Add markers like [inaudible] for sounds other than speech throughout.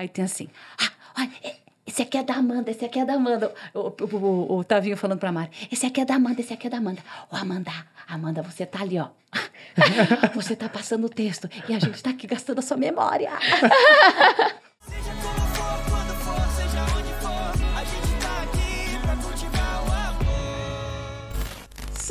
Aí tem assim, ah, olha, esse aqui é da Amanda, esse aqui é da Amanda. O, o, o, o Tavinho falando pra Mari, esse aqui é da Amanda, esse aqui é da Amanda. Ô, Amanda, Amanda, você tá ali, ó. [laughs] você tá passando o texto e a gente tá aqui gastando a sua memória. [laughs]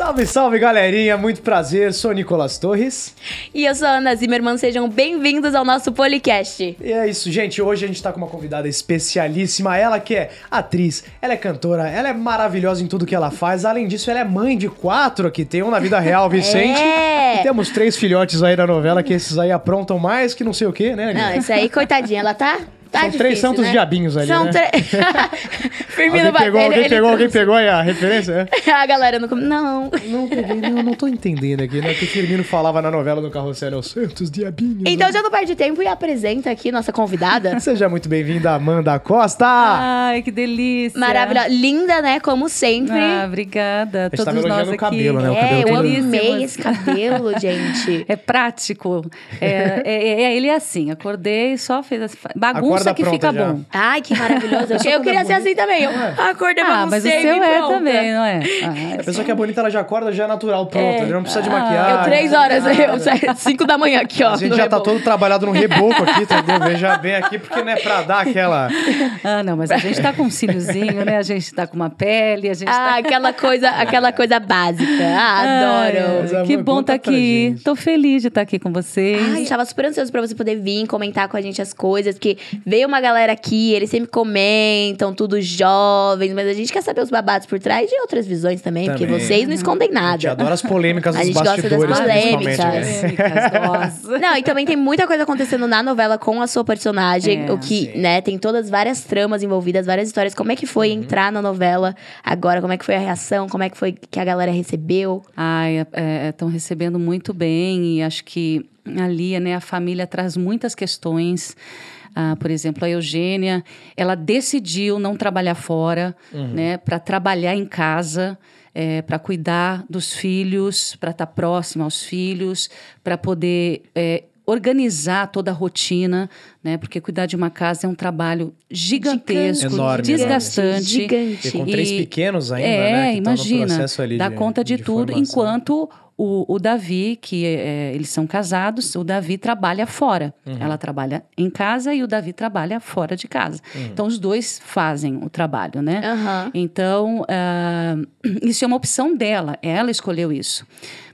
Salve, salve, galerinha! Muito prazer, sou Nicolas Torres. E eu sou a Ana Zimmermann, sejam bem-vindos ao nosso podcast. E é isso, gente. Hoje a gente tá com uma convidada especialíssima. Ela que é atriz, ela é cantora, ela é maravilhosa em tudo que ela faz. Além disso, ela é mãe de quatro que tem um na vida real, [laughs] Vicente. É. E temos três filhotes aí na novela que esses aí aprontam mais que não sei o quê, né? Não, isso aí, coitadinha, ela tá. Tá São três santos né? diabinhos ali, São né? três. [laughs] Firmino Alguém pegou, alguém ele pegou, alguém pegou aí a referência? É? [laughs] A galera não. Não. Não peguei, não, não tô entendendo aqui, né? Que o Firmino falava na novela do Carrossel, é os santos diabinhos. Então já não perde tempo e apresenta aqui nossa convidada. [laughs] Seja muito bem-vinda, Amanda Costa! Ai, que delícia. Maravilhosa. Linda, né? Como sempre. Ah, obrigada. gente Todos tava nós aqui. o cabelo, né? O é, cabelo eu todo- amei esse cabelo, gente. É prático. É, é- é- ele é assim, acordei, só fez bagunça Acorda que fica já. bom. Ai, que maravilhoso. Eu, eu queria ser assim também. Eu acordei Ah, mas o seu é pronta. também, não é? Ah, A pessoa que é bonita, ela já acorda, já é natural, pronto. É. Já não precisa de Ah, maquiagem. Eu três horas, eu saí cinco da manhã aqui, ó. A gente já tá reboco. todo trabalhado no reboco aqui, entendeu? Veja bem aqui, porque não é pra dar aquela... Ah, não, mas a gente tá com um cíliozinho, né? A gente tá com uma pele, a gente Ah, tá... aquela coisa, aquela coisa básica. Ah, adoro. Amor, que bom pra aqui. Tô feliz de estar aqui com vocês. Ai, tava super ansioso pra você poder vir comentar com a gente as coisas, porque veio uma galera aqui, eles sempre comentam, tudo jovens, mas a gente quer saber os babados por trás de outras visões também, porque Também. vocês não escondem A nada. gente adora as polêmicas [laughs] A dos gente gosta das bastidores, polêmicas. né? Não, e também tem muita coisa acontecendo na novela com a sua personagem, É, o que, sim. né, tem todas várias tramas envolvidas, várias histórias. Como é que foi Uhum. entrar na novela agora? Como é que foi a reação? Como é que foi que a galera recebeu? Ai, estão recebendo muito bem e acho que ali, né, a família traz muitas questões. Ah, por exemplo, a Eugênia, ela decidiu não trabalhar fora, né, para trabalhar em casa, para cuidar dos filhos, para estar próxima aos filhos, para poder é, organizar toda a rotina, né, porque cuidar de uma casa é um trabalho gigantesco, Enorme, desgastante. Gigante. E com três E- pequenos ainda, é, né? que imagina. processo ali dá de- conta de, de tudo, formação. enquanto o, o Davi, que é, eles são casados, o Davi trabalha fora. Uhum. Ela trabalha em casa e o Davi trabalha fora de casa. Uhum. Então, os dois fazem o trabalho, né? Aham. Então, ah, isso é uma opção dela, ela escolheu isso.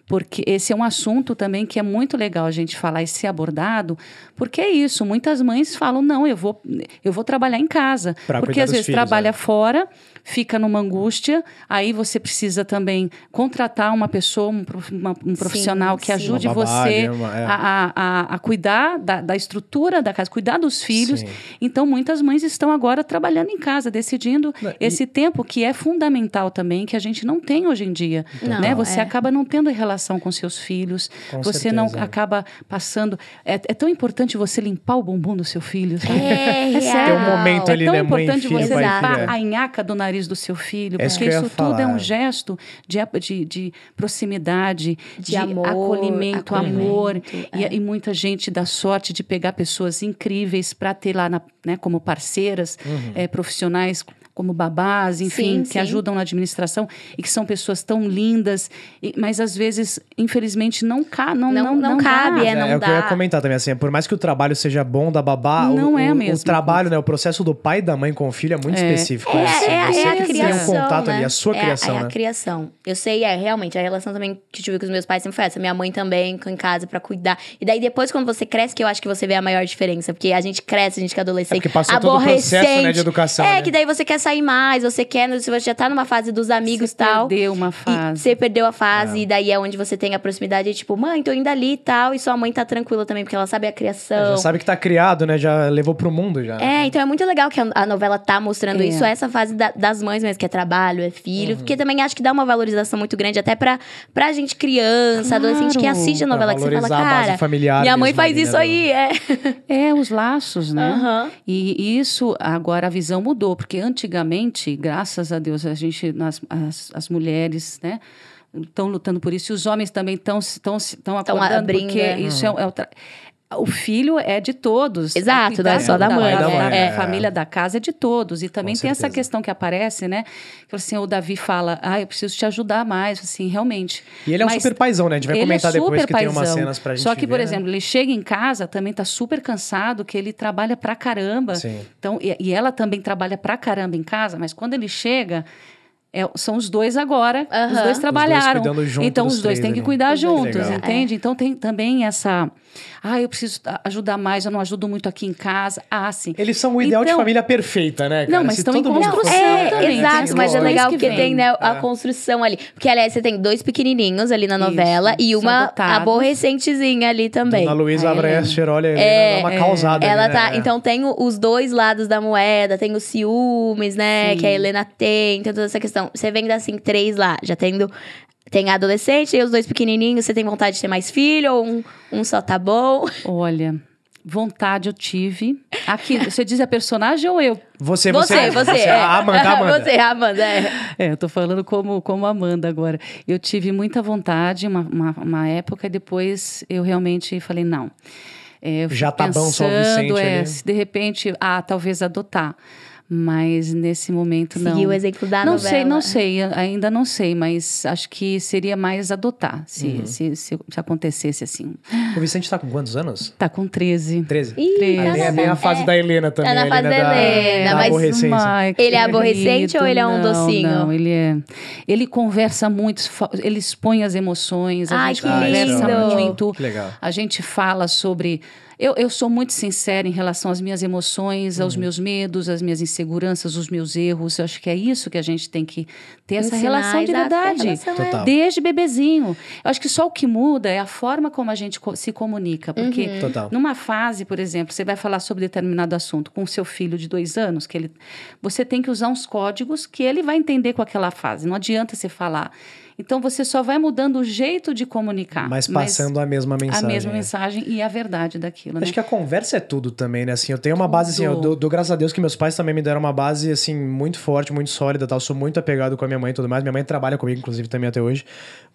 Porque esse é um assunto também que é muito legal a gente falar e ser abordado, porque é isso, muitas mães falam, não, eu vou, eu vou trabalhar em casa. Pra porque às vezes filhos, trabalha é. fora, fica numa angústia, aí você precisa também contratar uma pessoa, um, prof- uma- um profissional que sim. ajude Uma babá, você né, uma- é. a, a, a, cuidar da, da estrutura da casa, cuidar dos filhos. Sim. Então, muitas mães estão agora trabalhando em casa, decidindo Não, e- esse tempo que é fundamental também, que a gente não tem hoje em dia. Não, né? Você é. acaba não tendo relação com seus filhos, Com você não certeza. acaba passando. É, é tão importante você limpar o bumbum do seu filho. sabe? É. Tem um momento É ali, tão né, mãe e importante filho, você e limpar filha. a nhaca do nariz do seu filho, É isso porque ia isso tudo é um gesto de, de, de proximidade, De de, amor, acolhimento, amor. acolhimento, E, é. e muita gente dá sorte de pegar pessoas incríveis para ter lá na- né, como parceiras, Uhum. eh, profissionais como babás, enfim, Sim, que sim. ajudam na administração e que são pessoas tão lindas, e- mas às vezes, infelizmente, não, ca não, Não- não, não dá. cabe, Mas é, não é o que eu ia dá. comentar também, assim, por mais que o trabalho seja bom da babá, o- Não o, é o, mesma trabalho, né, o processo do pai e da mãe com o filho é muito É. específico. É, né? Assim, é, é você a que tem criação, um contato né? ali, a sua É, criação, é, né? a criação. Eu sei, é, realmente, a relação também que eu tive com os meus pais sempre foi essa. Minha mãe também, com- em casa, pra cuidar. E daí, depois, quando você cresce, que eu acho que você vê a maior diferença. Porque a gente cresce, a gente que é adolescente, É porque passou todo o processo, né, de educação, É, né? que daí você quer sair mais, você quer, se você já tá numa fase dos amigos e Você tal. perdeu uma E fase. você perdeu a fase, e daí é onde você tem a proximidade, tipo, mãe, tô indo ali e tal, e sua mãe tá tranquila também, porque ela sabe a criação. É, já sabe que tá criado, né? Já levou pro mundo já. É, então é muito legal que a, a novela tá mostrando É. isso, essa fase da- das mães mesmo, que é trabalho, é filho. Porque também acho que dá uma valorização muito grande, até pra, pra gente criança, adolescente que Claro. assiste a novela, Pra que você fala, valorizar a base cara, familiar minha mãe faz ali, isso né, aí, é. É, os laços, né? Aham. E isso, agora a visão mudou, porque antigamente, graças a Deus, a gente, nós, as, as mulheres, né, estão lutando por isso, e os homens também estão acordando, abrindo, porque é. isso é, é o o filho é de todos. Exato, A não é só da mãe, Da, né? da É. família da casa é de todos. E também Com tem essa certeza. questão que aparece, né? Que assim, o Davi fala, ah, eu preciso te ajudar mais, assim, realmente. E ele é um Mas super paizão, né? A gente vai ele comentar é depois super que tem umas paizão. cenas pra gente Só que, por ver, né? exemplo, ele chega em casa, também tá super cansado, que ele trabalha pra caramba. Sim. Então, e, e ela também trabalha pra caramba em casa, mas quando ele chega, é- são os dois agora. Os Os dois dois trabalharam. cuidando junto então, os dois têm que ali. cuidar Os dois juntos, entende? Então, tem também essa. Ah, eu preciso a- ajudar mais, eu não ajudo muito aqui em casa. Ah, sim. Eles são o ideal de Então- família perfeita, né, cara? Não, mas Se estão em construção É, também, exato, mas é legal que vem. tem né, a É. construção ali. Porque, aliás, você tem dois pequenininhos ali na Isso, novela e são uma aborrecentezinha ali também. Dona Luísa A Abrester, olha, É, uma é. causada. Ela ali, né? tá. Então tem os dois lados da moeda, tem os ciúmes, né? Sim. Que a Helena tem, tem toda essa questão. Você vendo assim, três lá, já tendo. Tem a adolescente e os dois pequenininhos. Você tem vontade de ter mais filho ou um, um só tá bom? Olha, vontade eu tive. Aqui, você diz a personagem ou eu? Você, você, Você, você. é. A Amanda, a Amanda. [laughs] Você, a Amanda, é. É, eu tô falando como, como Amanda agora. Eu tive muita vontade, uma, uma, uma época, e depois eu realmente falei, não. É, eu Já tá bom só o pensando, Vicente é, ali. se de repente, ah, talvez adotar. Mas nesse momento não. Seguir o exemplo da não novela. sei, não sei, ainda não sei, mas acho que seria mais adotar, se, Uhum. se, se, se acontecesse assim. O Vicente tá com quantos anos? Tá com 13. 13. Ih, Três. tá Ali é na- bem a fase é. da Helena também. na a fase da Helena, da mas- que Ele é aborrecente querido. ou ele é um Não, docinho? Não, ele é. Ele conversa muito, ele expõe as emoções, a Ai, gente que conversa lindo. muito. Que legal. A gente fala sobre. Eu, eu sou muito sincera em relação às minhas emoções, Uhum. aos meus medos, às minhas inseguranças, os meus erros. Eu acho que é isso que a gente tem que ter essa Ensinar, relação de verdade. relação é-. Desde bebezinho. Eu acho que só o que muda é a forma como a gente co- se comunica. Porque Uhum. Numa fase, por exemplo, você vai falar sobre determinado assunto com o seu filho de dois anos, que ele, você tem que usar uns códigos que ele vai entender com aquela fase. Não adianta você falar. Então você só vai mudando o jeito de comunicar. Mas passando a mesma a mensagem. mesma é. mensagem e a verdade daquilo. Acho né? que a conversa é tudo também, né? Assim, eu tenho uma base, assim, eu Tudo. dou, dou graças a Deus que meus pais também me deram uma base, assim, muito forte, muito sólida, tal. Eu sou muito apegado com a minha mãe e tudo mais. Minha mãe trabalha comigo, inclusive, também até hoje.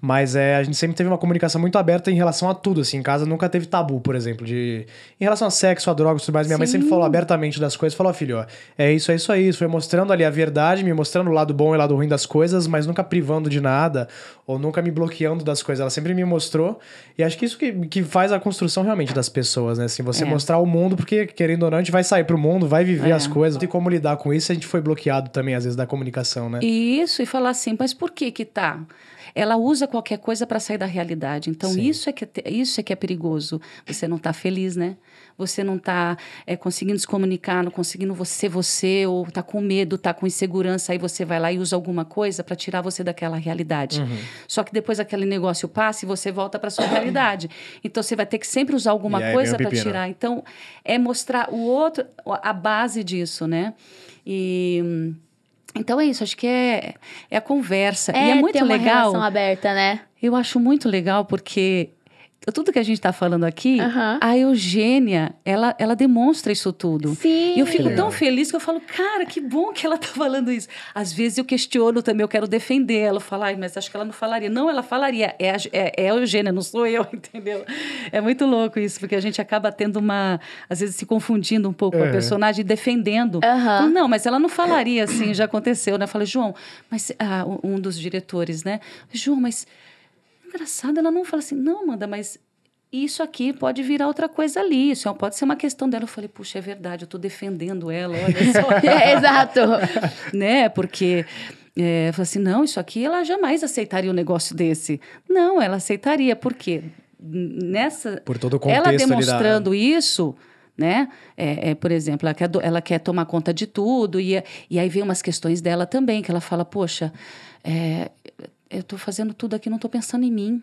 Mas é, a gente sempre teve uma comunicação muito aberta em relação a tudo, assim. Em casa nunca teve tabu, por exemplo, de... Em relação a sexo, a drogas e tudo mais. Minha mãe sempre Sim. falou abertamente das coisas. Falou, ó, filho, ó, é isso, é isso, é isso. Foi mostrando ali a verdade, me mostrando o lado bom e o lado ruim das coisas, mas nunca privando de nada. Ou nunca me bloqueando das coisas. Ela sempre me mostrou. E acho que isso que, que faz a construção realmente das pessoas, né? Assim, você É. mostrar o mundo, porque querendo ou não, a gente vai sair pro mundo, vai viver É. as coisas. E como lidar com isso, a gente foi bloqueado também, às vezes, da comunicação, né? Isso, e falar assim, mas por que que tá? Ela usa qualquer coisa para sair da realidade. Então, Sim. isso é, que é, isso é que é perigoso. Você não tá feliz, né? Você não tá é, conseguindo se comunicar, não conseguindo você ser você, ou tá com medo, tá com insegurança, aí você vai lá e usa alguma coisa para tirar você daquela realidade. Uhum. Só que depois aquele negócio passa e você volta para sua realidade. [coughs] Então, você vai ter que sempre usar alguma aí coisa para tirar. Então, é mostrar o outro, a base disso, né? E. Então é isso, acho que é, é a conversa. e é muito ter uma legal. relação aberta, né? Eu acho muito legal porque tudo que a gente está falando aqui, Aham. a Eugênia, ela, ela demonstra isso tudo. Sim. E eu fico tão feliz que eu falo, cara, que bom que ela tá falando isso. Às vezes eu questiono também, eu quero defender ela, eu falo, "Ai, mas acho que ela não falaria. Não, ela falaria, é a, é, é a Eugênia, não sou eu, [laughs] entendeu? É muito louco isso, porque a gente acaba tendo uma, às vezes se confundindo um pouco com É. a personagem e defendendo. Falo, não, mas ela não falaria assim, já aconteceu, né? Eu falei, João, mas ah, um um dos diretores, né? João, mas engraçado, ela não fala assim, não, Amanda, mas isso aqui pode virar outra coisa ali, isso é- pode ser uma questão dela. Eu falei, puxa, é verdade, eu tô defendendo ela, olha só. [laughs] É, exato. né? Porque é, eu falei assim, não, isso aqui ela jamais aceitaria um negócio desse. Não, ela aceitaria, porque nessa Por todo o ela contexto ali da- demonstrando isso, né? É, é, por exemplo, ela quer, ela quer tomar conta de tudo, e, e aí vem umas questões dela também, que ela fala, poxa, é, eu estou fazendo tudo aqui, não estou pensando em mim.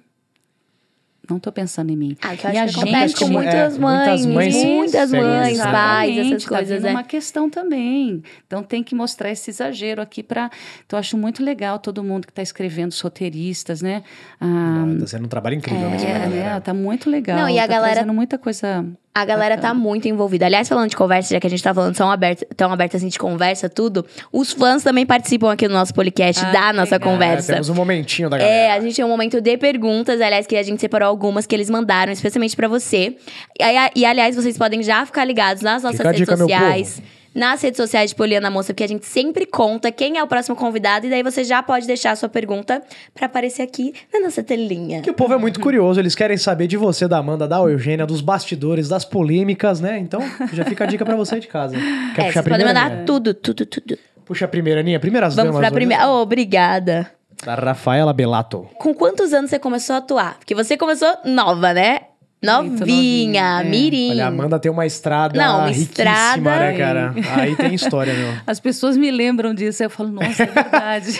Não estou pensando em mim. Ah, que eu e acho a que gente, acontece com muitas é, mães, muitas mães muitas mães, isso, pais, essas coisas, tá vindo né? uma questão também. Então tem que mostrar esse exagero aqui para. Então eu acho muito legal todo mundo que está escrevendo, os roteiristas, né? Ah, Tá sendo um trabalho incrível mesmo, né, é, né? Tá muito legal. Não, e a tá galera- muita coisa. A galera tá [laughs] muito envolvida. Aliás, falando de conversa, já que a gente tá falando tão aberto, tão aberto assim de conversa, tudo, os fãs também participam aqui no nosso podcast Ah, da nossa legal. É, conversa. temos um momentinho da É, galera. a gente tem um momento de perguntas, aliás, que a gente separou algumas que eles mandaram especialmente pra você. E, e, aliás, vocês podem já ficar ligados nas nossas Fica redes dica, meu sociais. Nas redes sociais de Poliana Moça, porque a gente sempre conta quem é o próximo convidado. E daí você já pode deixar a sua pergunta pra aparecer aqui na nossa telinha. Que o povo é muito curioso, eles querem saber de você, da Amanda, da Eugênia, dos bastidores, das polêmicas, né? Então, já fica a dica pra você de casa. [laughs] Quer É, puxar primeira, mandar Aninha? tudo, tudo, tudo. Puxa a primeira, Aninha. Primeiras Vamos damas pra hoje. primeira. Oh, obrigada. Da Rafaela Belato. Com quantos anos você começou a atuar? Porque você começou nova, né? Novinha, novinha, é. mirim. Olha, a Amanda tem uma estrada Não, uma riquíssima, estrada. né, cara? Aí tem história, meu. [laughs] As pessoas me lembram disso, eu falo, nossa, é verdade.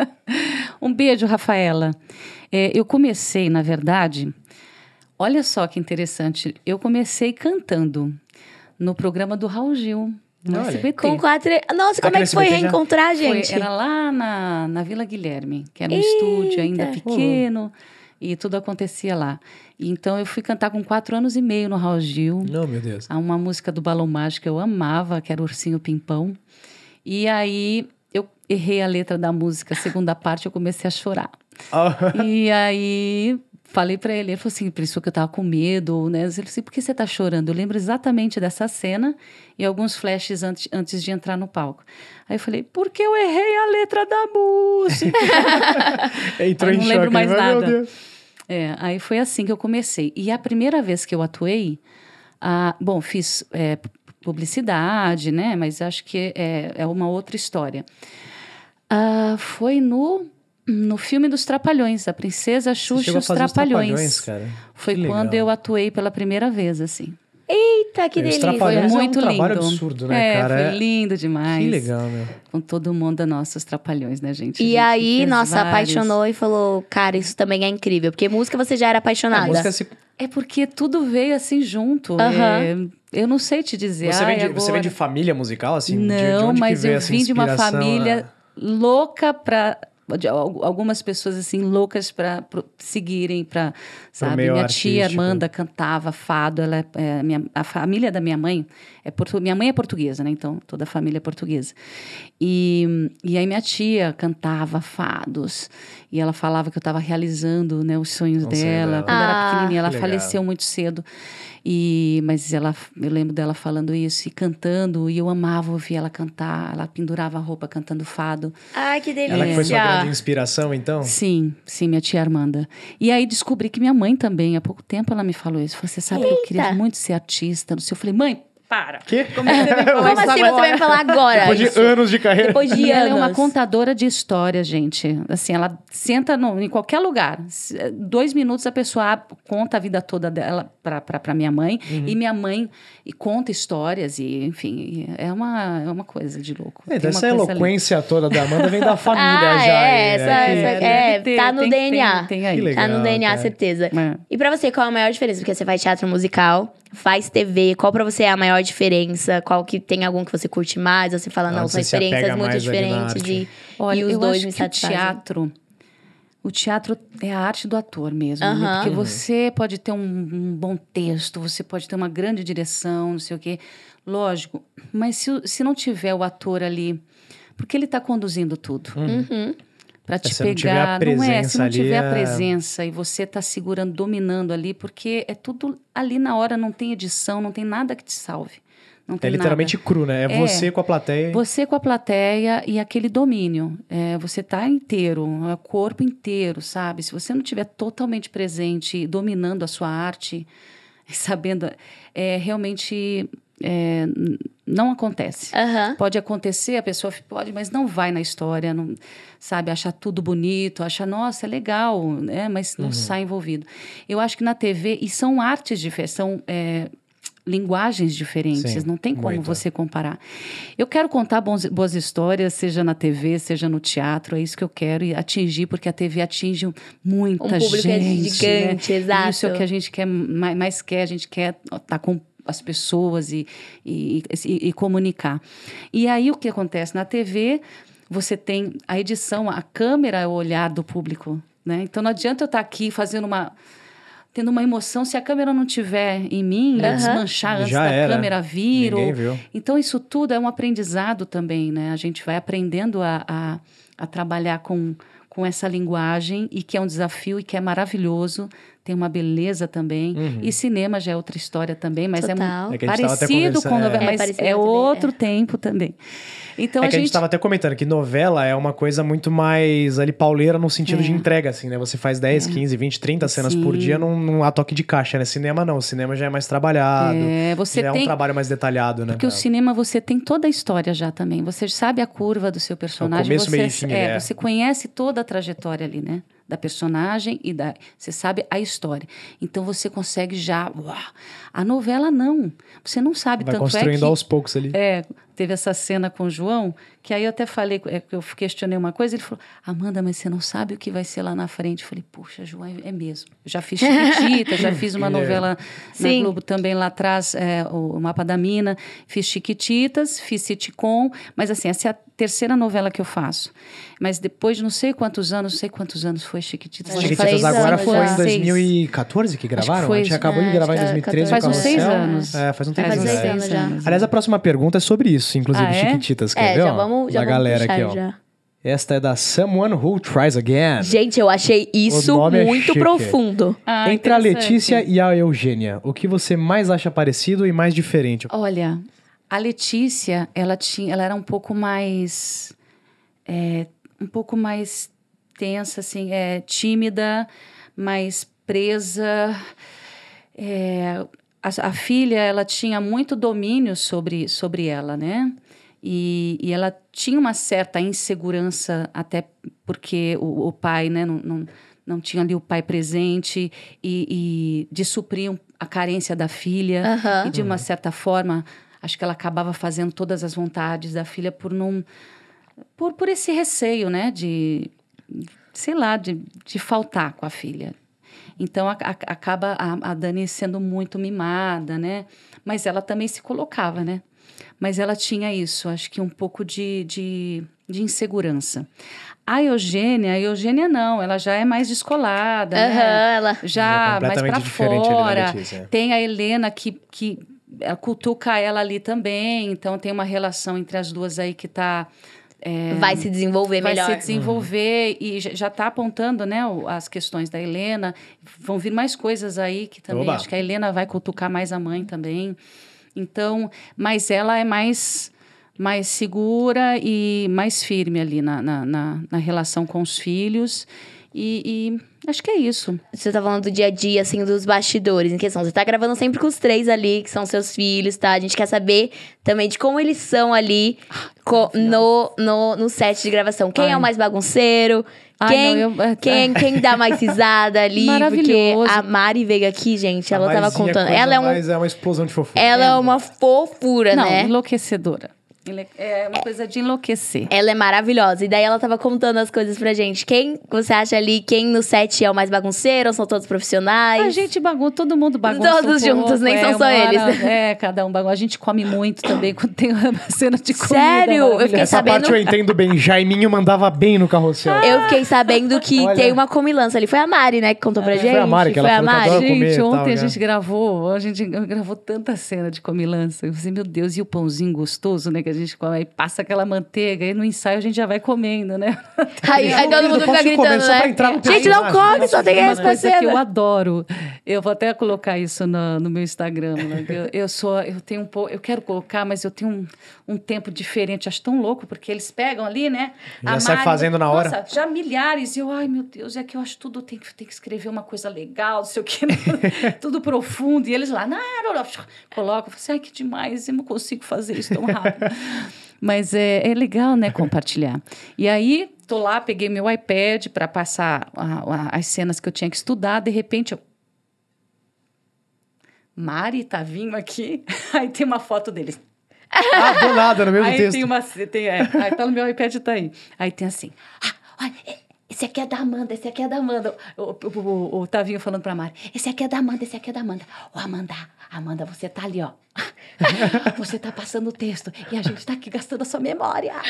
[laughs] um beijo, Rafaela. É, eu comecei, na verdade, olha só que interessante, eu comecei cantando no programa do Raul Gil, no Olha. SBT. Com quatro. Nossa, como é que foi já? reencontrar, Foi- gente? era lá na, na Vila Guilherme, que era um estúdio ainda Eita. pequeno, e tudo acontecia lá. Então eu fui cantar com quatro anos e meio no Raul Gil. Não, meu Deus. Há uma música do Balão Mágico que eu amava, que era Ursinho Pimpão. E aí eu errei a letra da música, a segunda parte, eu comecei a chorar. Ah, e aí falei pra ele, ele falou assim, pensou que eu tava com medo, né? Eu falei assim, por que você tá chorando? Eu lembro exatamente dessa cena e alguns flashes antes, antes de entrar no palco. Aí eu falei, porque eu errei a letra da música. [laughs] Entrou Eu em não choque. lembro mais meu nada. Deus. É, aí foi assim que eu comecei. E a primeira vez que eu atuei, ah, bom, fiz é, publicidade, né? Mas acho que é, é uma outra história. Ah, foi no, no filme dos Trapalhões, A Princesa Xuxa e a os Trapalhões. cara. Foi quando eu atuei pela primeira vez, assim. Eita, que É, os delícia. Foi é um muito trabalho lindo. absurdo, né, é, cara? Foi É- lindo demais. Que legal, meu. Com todo mundo da nossa, os Trapalhões, né, gente? A E gente aí, nossa, vários. apaixonou e falou, cara, isso também é incrível. Porque música você já era A apaixonada. música se... É porque tudo veio assim junto. Aham. É, eu não sei te dizer. Você, vem "Ai, de, você vem de agora-" família musical, assim? De- de, Não, onde que mas veio eu vim de uma família né? louca para algumas pessoas assim loucas para seguirem para sabe meio minha tia artístico. Armanda cantava fado ela é- é, minha, a família da minha mãe é portu, minha mãe é portuguesa né então toda a família é portuguesa. E, e aí minha tia cantava fados e ela falava que eu estava realizando né os sonhos dela. dela. quando Ah, era pequenininha ela faleceu muito cedo e mas ela eu lembro dela falando isso e cantando e eu amava ouvir ela cantar ela pendurava a roupa cantando fado Ai, que delícia. Ela que foi sua grande inspiração, então? Sim, sim, minha tia Armanda. E aí descobri que minha mãe também, há pouco tempo ela me falou isso. Você sabe que eu queria Eita. muito ser artista. Não sei. Eu falei, mãe, para. Que? Como é que você [laughs] me falou Como assim você agora? vai me falar agora? Depois de isso? anos de carreira. Depois de E ela é anos. uma contadora de história, gente. Assim, ela senta no- em qualquer lugar. Se- Dois minutos a pessoa conta a vida toda dela para minha mãe. Uhum. E minha mãe e conta histórias. E, enfim, é uma, é uma coisa de louco. É, essa coisa ali. eloquência toda da Amanda vem da [laughs] família Ah, já. é, aí, essa- né? essa- Que- é, ter, tá no tem DNA. Tem, tem aí. Que legal. Tá no DNA, cara. certeza. É. E pra você, qual é a maior diferença? Porque você faz teatro musical, faz TV, qual pra você é a maior diferença? Qual que tem algum que você curte mais? Você fala, Onde não, você são experiências muito diferentes e, Olha, e os eu dois acho me que satisfazem. o teatro, o teatro é a arte do ator mesmo, Aham. né? Porque Uhum. você pode ter um, um bom texto, você pode ter uma grande direção, não sei o quê, lógico. Mas se, se não tiver o ator ali, porque ele está conduzindo tudo. Uhum. Para te É, se não tiver a pegar, não é? Se não tiver é- a presença e você está segurando, dominando ali, porque é tudo ali na hora, não tem edição, não tem nada que te salve. Não É tem literalmente cru, né? É, É. você com a plateia. você com a plateia e aquele domínio. É, você tá inteiro, é o corpo inteiro, sabe? Se você não estiver totalmente presente, dominando a sua arte, [laughs] sabendo, é, realmente é, não acontece. Aham. Pode acontecer, a pessoa pode, mas não vai na história, não, sabe? Achar tudo bonito, achar, nossa, é legal, né? Mas Uhum. não sai envolvido. Eu acho que na TV, e são artes diferentes, são é, linguagens diferentes, Sim, não tem como muito. você comparar. Eu quero contar bons- boas histórias, seja na TV, seja no teatro, é isso que eu quero e atingir, porque a TV atinge muita Um público gente. gigante, né? exato. Isso é o que a gente quer, mais, mais quer, a gente quer estar com as pessoas e, e, e- e comunicar. E aí o que acontece? Na TV, você tem a edição, a câmera é o olhar do público. Né? Então não adianta eu estar aqui fazendo uma tendo uma emoção. Se a câmera não tiver em mim, eu Aham. desmanchar antes Já da era. câmera vir. Ou-. Então, isso tudo é um aprendizado também, né? A gente vai aprendendo a, a, a trabalhar com, com essa linguagem e que é um desafio e que é maravilhoso. Tem uma beleza também. E cinema já é outra história também, mas é, Total. É até parecido com novela, é. É mas é, também, outro é. tempo também. Então, é a que a gente... gente tava até comentando que novela é uma coisa muito mais ali pauleira no sentido É. de entrega, assim, né? Você faz 10, 15, 20, 30 cenas por Sim. dia num, num a toque de caixa, né? Cinema não, cinema já é mais trabalhado. É, você já é um tem- trabalho mais detalhado, né? Porque o cinema você tem toda a história já também. Você sabe a curva do seu personagem. começo, você, meio e fim, é, é. você conhece toda a trajetória ali, né? Da personagem e da. Você sabe a história. Então você consegue já. uau. A novela não. Você não sabe Vai tanto construindo é que, aos poucos ali. É, teve essa cena com o João, que aí eu até falei, é, que eu questionei uma coisa, ele falou, Amanda, mas você não sabe o que vai ser lá na frente. Eu falei, puxa, João, é, é mesmo. Eu já fiz Chiquitita, já fiz uma [laughs] é- novela na Sim. Globo também lá atrás, é, o, Mapa da Mina, fiz Chiquititas, fiz sitcom, mas assim, essa é a terceira novela que eu faço. Mas depois de não sei quantos anos, não sei quantos anos foi Chiquititas. Que Chiquititas seis agora foi já. em Seis. 2014 que gravaram? foi a gente acabou de É, gravar em acho que é 2013 Faz uns seis anos. É, faz um tempo Faz seis anos já. Aliás, a próxima pergunta é sobre isso, inclusive, Ah, é? Chiquititas. Quer É, ver, já ó? vamos, já da vamos galera aqui, ó. já. Esta é da Someone Who Tries Again. Gente, eu achei isso é muito chique. profundo. Ah, Entre a. Letícia e a Eugênia, o que você mais acha parecido e mais diferente? Olha, a Letícia, ela tinha, ela era um pouco mais, é, um pouco mais tensa, assim, é, tímida, mais presa. É, a, a filha, ela tinha muito domínio sobre, sobre ela, né? E, e ela tinha uma certa insegurança, até porque o, o pai, né, não, não, não tinha ali o pai presente e, e de suprir a carência da filha. Aham. E de uma certa forma, acho que ela acabava fazendo todas as vontades da filha por não. Por, por esse receio, né? De. Sei lá, de, de faltar com a filha. Então a- a- acaba a, a Dani sendo muito mimada, né? Mas ela também se colocava, né? Mas ela tinha isso, acho que um pouco de, de, de insegurança. A Eugênia, a Eugênia não, ela já é mais descolada, Aham, né? ela. Já já é mais para fora. Letícia. Tem a Helena que, que cutuca ela ali também, então tem uma relação entre as duas aí que tá Vai se desenvolver vai melhor. se desenvolver e já- está apontando né, as questões da Helena. Vão vir mais coisas aí que também Oba. acho que a Helena vai cutucar mais a mãe também. Então, mas ela é mais mais segura e mais firme ali na, na, na, na relação com os filhos. E, e acho que é isso. Você tá falando do dia a dia, assim, dos bastidores em questão. Você tá gravando sempre com os três ali, que são seus filhos, tá? A gente quer saber também de como eles são ali co- no, no, no set de gravação. Quem é Ai. o mais bagunceiro? Ai, Quem, não, eu- é, quem, quem dá mais risada [laughs] ali? Porque Maravilhoso. a Mari veio aqui, gente, ela tava contando. coisa Ela é, um, mais- é uma explosão de fofura. ela é uma fofura, Não, né? enlouquecedora. Ele- É uma coisa de enlouquecer. Ela é maravilhosa. E daí ela tava contando as coisas pra gente. Quem você acha ali, quem no set é o mais bagunceiro? Ou são todos profissionais? A gente bagunça, todo mundo bagunça. Todos um juntos, pouco, nem é, são só eles. hora- é, cada um bagunça. A gente come muito também quando tem uma [laughs] cena de comida. Sério? Eu. Essa sabendo- parte eu entendo bem. Jaiminho mandava bem no carrossel. Eu fiquei sabendo que Olha. tem uma comilança ali. Foi a Mari, né, que contou pra gente? foi a Mari que ela Foi a Mari. adora comer Gente, e tal, ontem a né? gente gravou, a gente gravou tanta cena de comilança. Eu falei, meu Deus, e o pãozinho gostoso, né? Que a gente come, aí passa aquela manteiga, aí no ensaio a gente já vai comendo, né? [laughs] Aí, aí todo mundo fica gritando, né? entrar no Gente, não come, só tem essa coisa que eu adoro. Eu vou até colocar isso no, no meu Instagram. né? Eu, eu sou, eu tenho um pouco, eu quero colocar, mas eu tenho um, um tempo diferente. Acho tão louco porque eles pegam ali, né? Já a sai Mari- fazendo na hora. Nossa, já milhares. E eu, ai meu Deus, é que eu acho tudo tem que tem que escrever uma coisa legal, não sei o quê, [laughs] né? tudo profundo. E eles lá, não, não, não. colocam. Eu falo assim, ai que demais, eu não consigo fazer isso tão rápido. Mas é, é legal, né, [laughs] compartilhar. E aí, tô lá, peguei meu iPad para passar a- a- as cenas que eu tinha que estudar. De repente, eu... Mari tá vindo aqui. [laughs] Aí tem uma foto deles. Ah, do nada, no mesmo aí texto. tem uma... Tem, é, aí tá no meu iPad, tá aí. Aí tem assim... Ah, olha, esse aqui é da Amanda, esse aqui é da Amanda. O, o, o, o Tavinho falando pra Mari, esse aqui é da Amanda, esse aqui é da Amanda. Ô, Amanda, Amanda, você tá ali, ó. [laughs] Você tá passando o texto e a gente tá aqui gastando a sua memória. [laughs]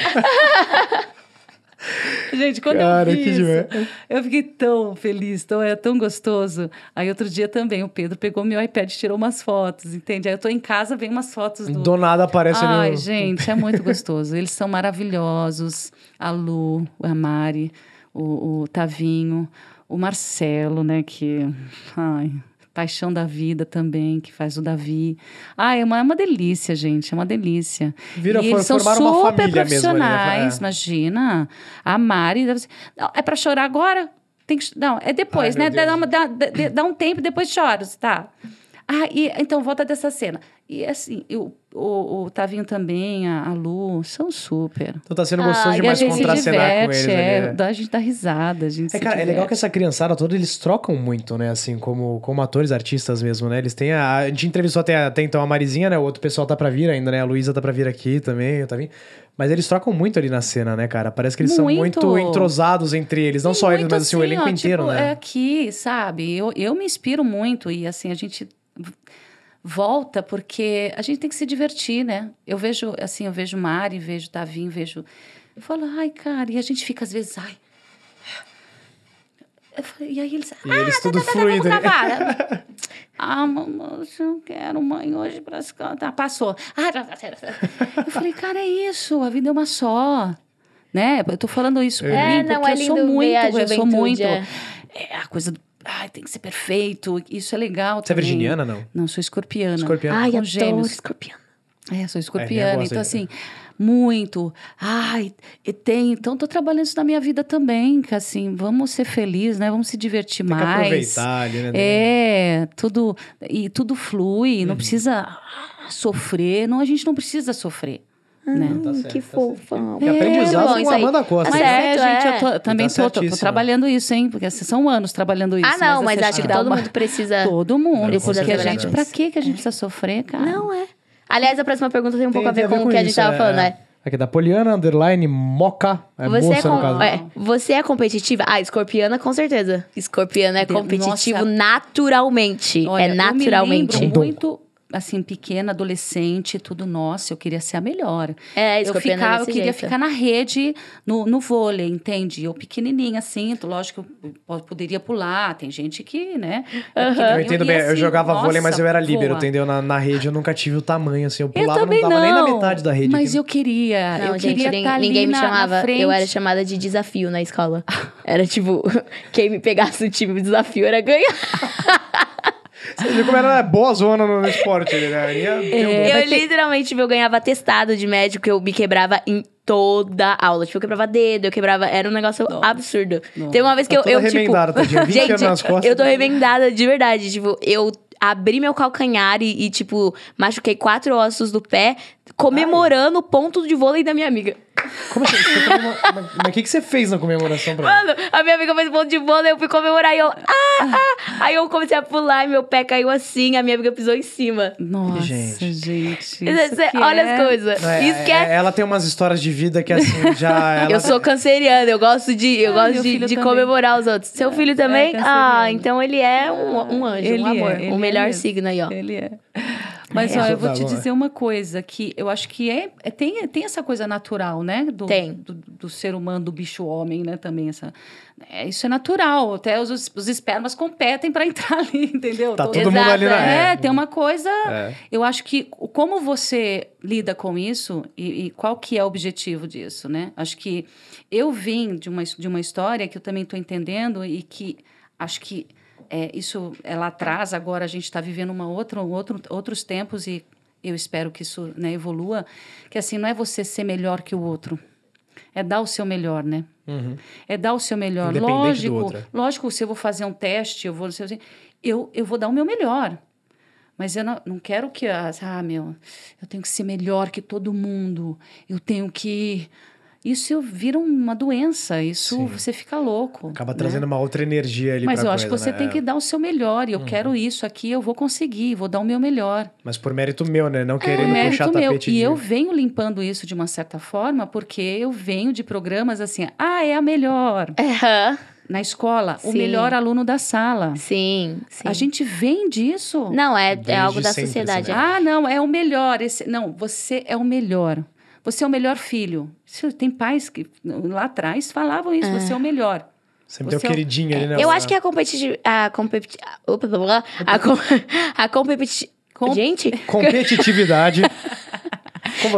Gente, quando Cara, eu vi que isso, demais. eu fiquei tão feliz, tão, é tão gostoso. Aí outro dia também, o Pedro pegou meu iPad e tirou umas fotos, entende? Aí eu tô em casa, vem umas fotos do... Do nada aparece Ai, ali. um- gente, é muito gostoso. Eles são maravilhosos. A Lu, a Mari, o, o Tavinho, o Marcelo, né? Que. Ai, paixão da vida também, que faz o Davi. Ai, é uma, é uma delícia, gente. É uma delícia. Vira- e eles são super mesmo né? profissionais, É. imagina. A Mari deve ser, não, é pra chorar agora? Tem que, não, é depois, Ai, né? Dá, uma- dá, dá, dá um tempo e depois choro, tá? Ah, e, então volta dessa cena. E assim, eu, o, o Tavinho também, a, a Lu, são super. Então tá sendo Ah, gostoso e a demais contracenar com eles é, ali. né? a gente dá risada, a gente É, se cara, é legal diverte. que essa criançada toda, eles trocam muito, né? Assim, como, como atores, artistas mesmo, né? Eles têm a... A gente entrevistou até, até então a Marizinha, né? O outro pessoal tá pra vir ainda, né? A Luísa tá pra vir aqui também, o Tavinho. Mas eles trocam muito ali na cena, né, cara? Parece que eles são Muito. muito entrosados entre eles. Não só eles, Muito mas assim, o ó, elenco inteiro, tipo, né? É aqui, sabe? Eu, eu me inspiro muito e assim, a gente volta porque a gente tem que se divertir, né? Eu vejo, assim, eu vejo Mari, vejo Tavinho, vejo... Eu falo, ai, cara, e a gente fica às vezes, ai... Eu falo, e aí eles... E eles tudo tá, tá, fluido, né? vamos gravar. [laughs] ah, mamãe, eu não quero, mãe, hoje pra se cantar. Passou. [laughs] Ah, tá, tá, tá, tá. eu falei, cara, é isso, a vida é uma só. Né? Eu tô falando isso por É, mim, não, porque é eu sou muito, a eu sou muito. é. É, a coisa Ai, tem que ser perfeito. Isso é legal. Você é também. virginiana, não? Não, sou escorpiana. Escorpiana. Ai, com adoro gêmeos. escorpião. É, sou É, escorpiana. gosto então, assim, muito. Ai, e tem. Então, tô trabalhando isso na minha vida também. Que assim, vamos ser felizes, né? Vamos se divertir Tem mais. aproveitar ali, né? É, tudo. E tudo flui, Uhum. não precisa sofrer. Não, a gente não precisa sofrer. Né? Tá certo, que tá fofa. E aprendizado bom, com isso a. Amanda Costa. Tá Mas né? é, gente, é. eu tô, também tá tô, tô- trabalhando isso, hein? Porque assim, são anos trabalhando isso. Ah, não, mas assim, acho que todo uma- mundo precisa. Todo mundo. Precisa Porque a gente, com pra que que a gente precisa sofrer, cara? Não é. Aliás, a próxima pergunta tem um pouco Tem- a ver com o que a gente isso, tava é, falando, é. né? Aqui da Poliana, underline, Moca. É Você, moça, é no com- caso. é, você é competitiva? Ah, escorpiana com certeza. Escorpiano é competitivo nossa. naturalmente. Olha, é naturalmente. Eu me lembro muito, assim, pequena, adolescente, tudo nossa, eu queria ser a melhor. É, Eu, escorpiano é ficava, eu queria jeito. ficar na rede, no, no vôlei, entende? Eu pequenininha, assim, lógico, eu po- poderia pular, tem gente que, né? é Eu entendo bem, eu assim, jogava vôlei, mas nossa, eu era líbero, entendeu? Na, na rede eu nunca tive o tamanho, assim. Eu Eu pulava, também não não, tava nem na metade da rede. Mas aqui. eu queria, Não, eu gente, queria estar ali ninguém me chamava. Eu era chamada de desafio na escola. Era tipo, [laughs] quem me pegasse o time, o desafio era ganhar. [laughs] Você viu como era boa zona no, esporte né? Ia É, eu literalmente tipo, eu ganhava atestado de médico, eu me quebrava em toda aula. Tipo, eu quebrava dedo, eu quebrava. Era um negócio absurdo. Tem uma vez que Tá eu, toda eu tipo. remendada, tadinha, 20 anos Gente, nas costas. eu tô remendada de verdade. Tipo, eu abri meu calcanhar e, e, tipo, machuquei quatro ossos do pé, comemorando o ponto de vôlei da minha amiga. Como assim? Você comemora- Mas o que, que você fez na comemoração pra ela? Mano, a minha amiga fez ponto de vôlei, eu fui comemorar e eu. Ah, ah. Aí eu comecei a pular e meu pé caiu assim, a minha amiga pisou em cima. Nossa, Gente. gente. Olha é- as coisas. É, Isso que é é- Ela tem umas histórias de vida que assim, já. [laughs] Ela... Eu sou canceriana, eu gosto de, eu Ah, gosto de, de também. comemorar os outros. Seu filho também? canceriano. ah, então ele é um, um anjo, Ele um é, amor. o é melhor signo aí, ó. Ele é. Mas, É. ó, eu vou te é. dizer uma coisa que eu acho que é, é- tem, tem essa coisa natural, né? Do, Tem. Do, do ser humano, do bicho homem, né? Também essa. é, isso é natural. Até os, os espermas competem para [laughs] entrar ali, entendeu? Tá Todo- todo mundo ali na. É, tem uma coisa. É. Eu acho que como você lida com isso e, e qual que é o objetivo disso, né? Acho que eu vim de uma, de uma história que eu também estou entendendo e que acho que é, isso é lá atrás, agora a gente está vivendo uma outra, um outro, outros tempos e eu espero que isso né, evolua, que assim, não é você ser melhor que o outro, é dar o seu melhor, né? Uhum. É dar o seu melhor. Lógico, é. lógico, se eu vou fazer um teste, eu vou, eu, eu vou dar o meu melhor. Mas eu não, não quero que, as- ah, meu, eu tenho que ser melhor que todo mundo. Eu tenho que. Isso vira uma doença. Isso Sim. você fica louco. Acaba né? trazendo uma outra energia ali Mas eu acho que coisa, você né? tem É. que dar o seu melhor. E eu quero isso aqui, eu vou conseguir, vou dar o meu melhor. Mas por mérito meu, né? Não É querendo mérito puxar meu. tapete E de... eu venho limpando isso de uma certa forma, porque eu venho de programas assim, ah, é a melhor. [laughs] Aham. Na escola, o Sim. melhor aluno da sala. Sim, sim. A gente vem disso. Não, é, é algo da sempre, sociedade. assim, né? Ah, não, é o melhor. Esse... Não, você é o melhor. Você é o melhor filho. Tem pais que lá atrás falavam isso, você é o melhor. Sempre Você é o- queridinho ali, né? Eu acho que a competitividade. A competi... opa, blá, blá, A, com... [laughs] a competi... Com- Gente, Competitividade. [laughs]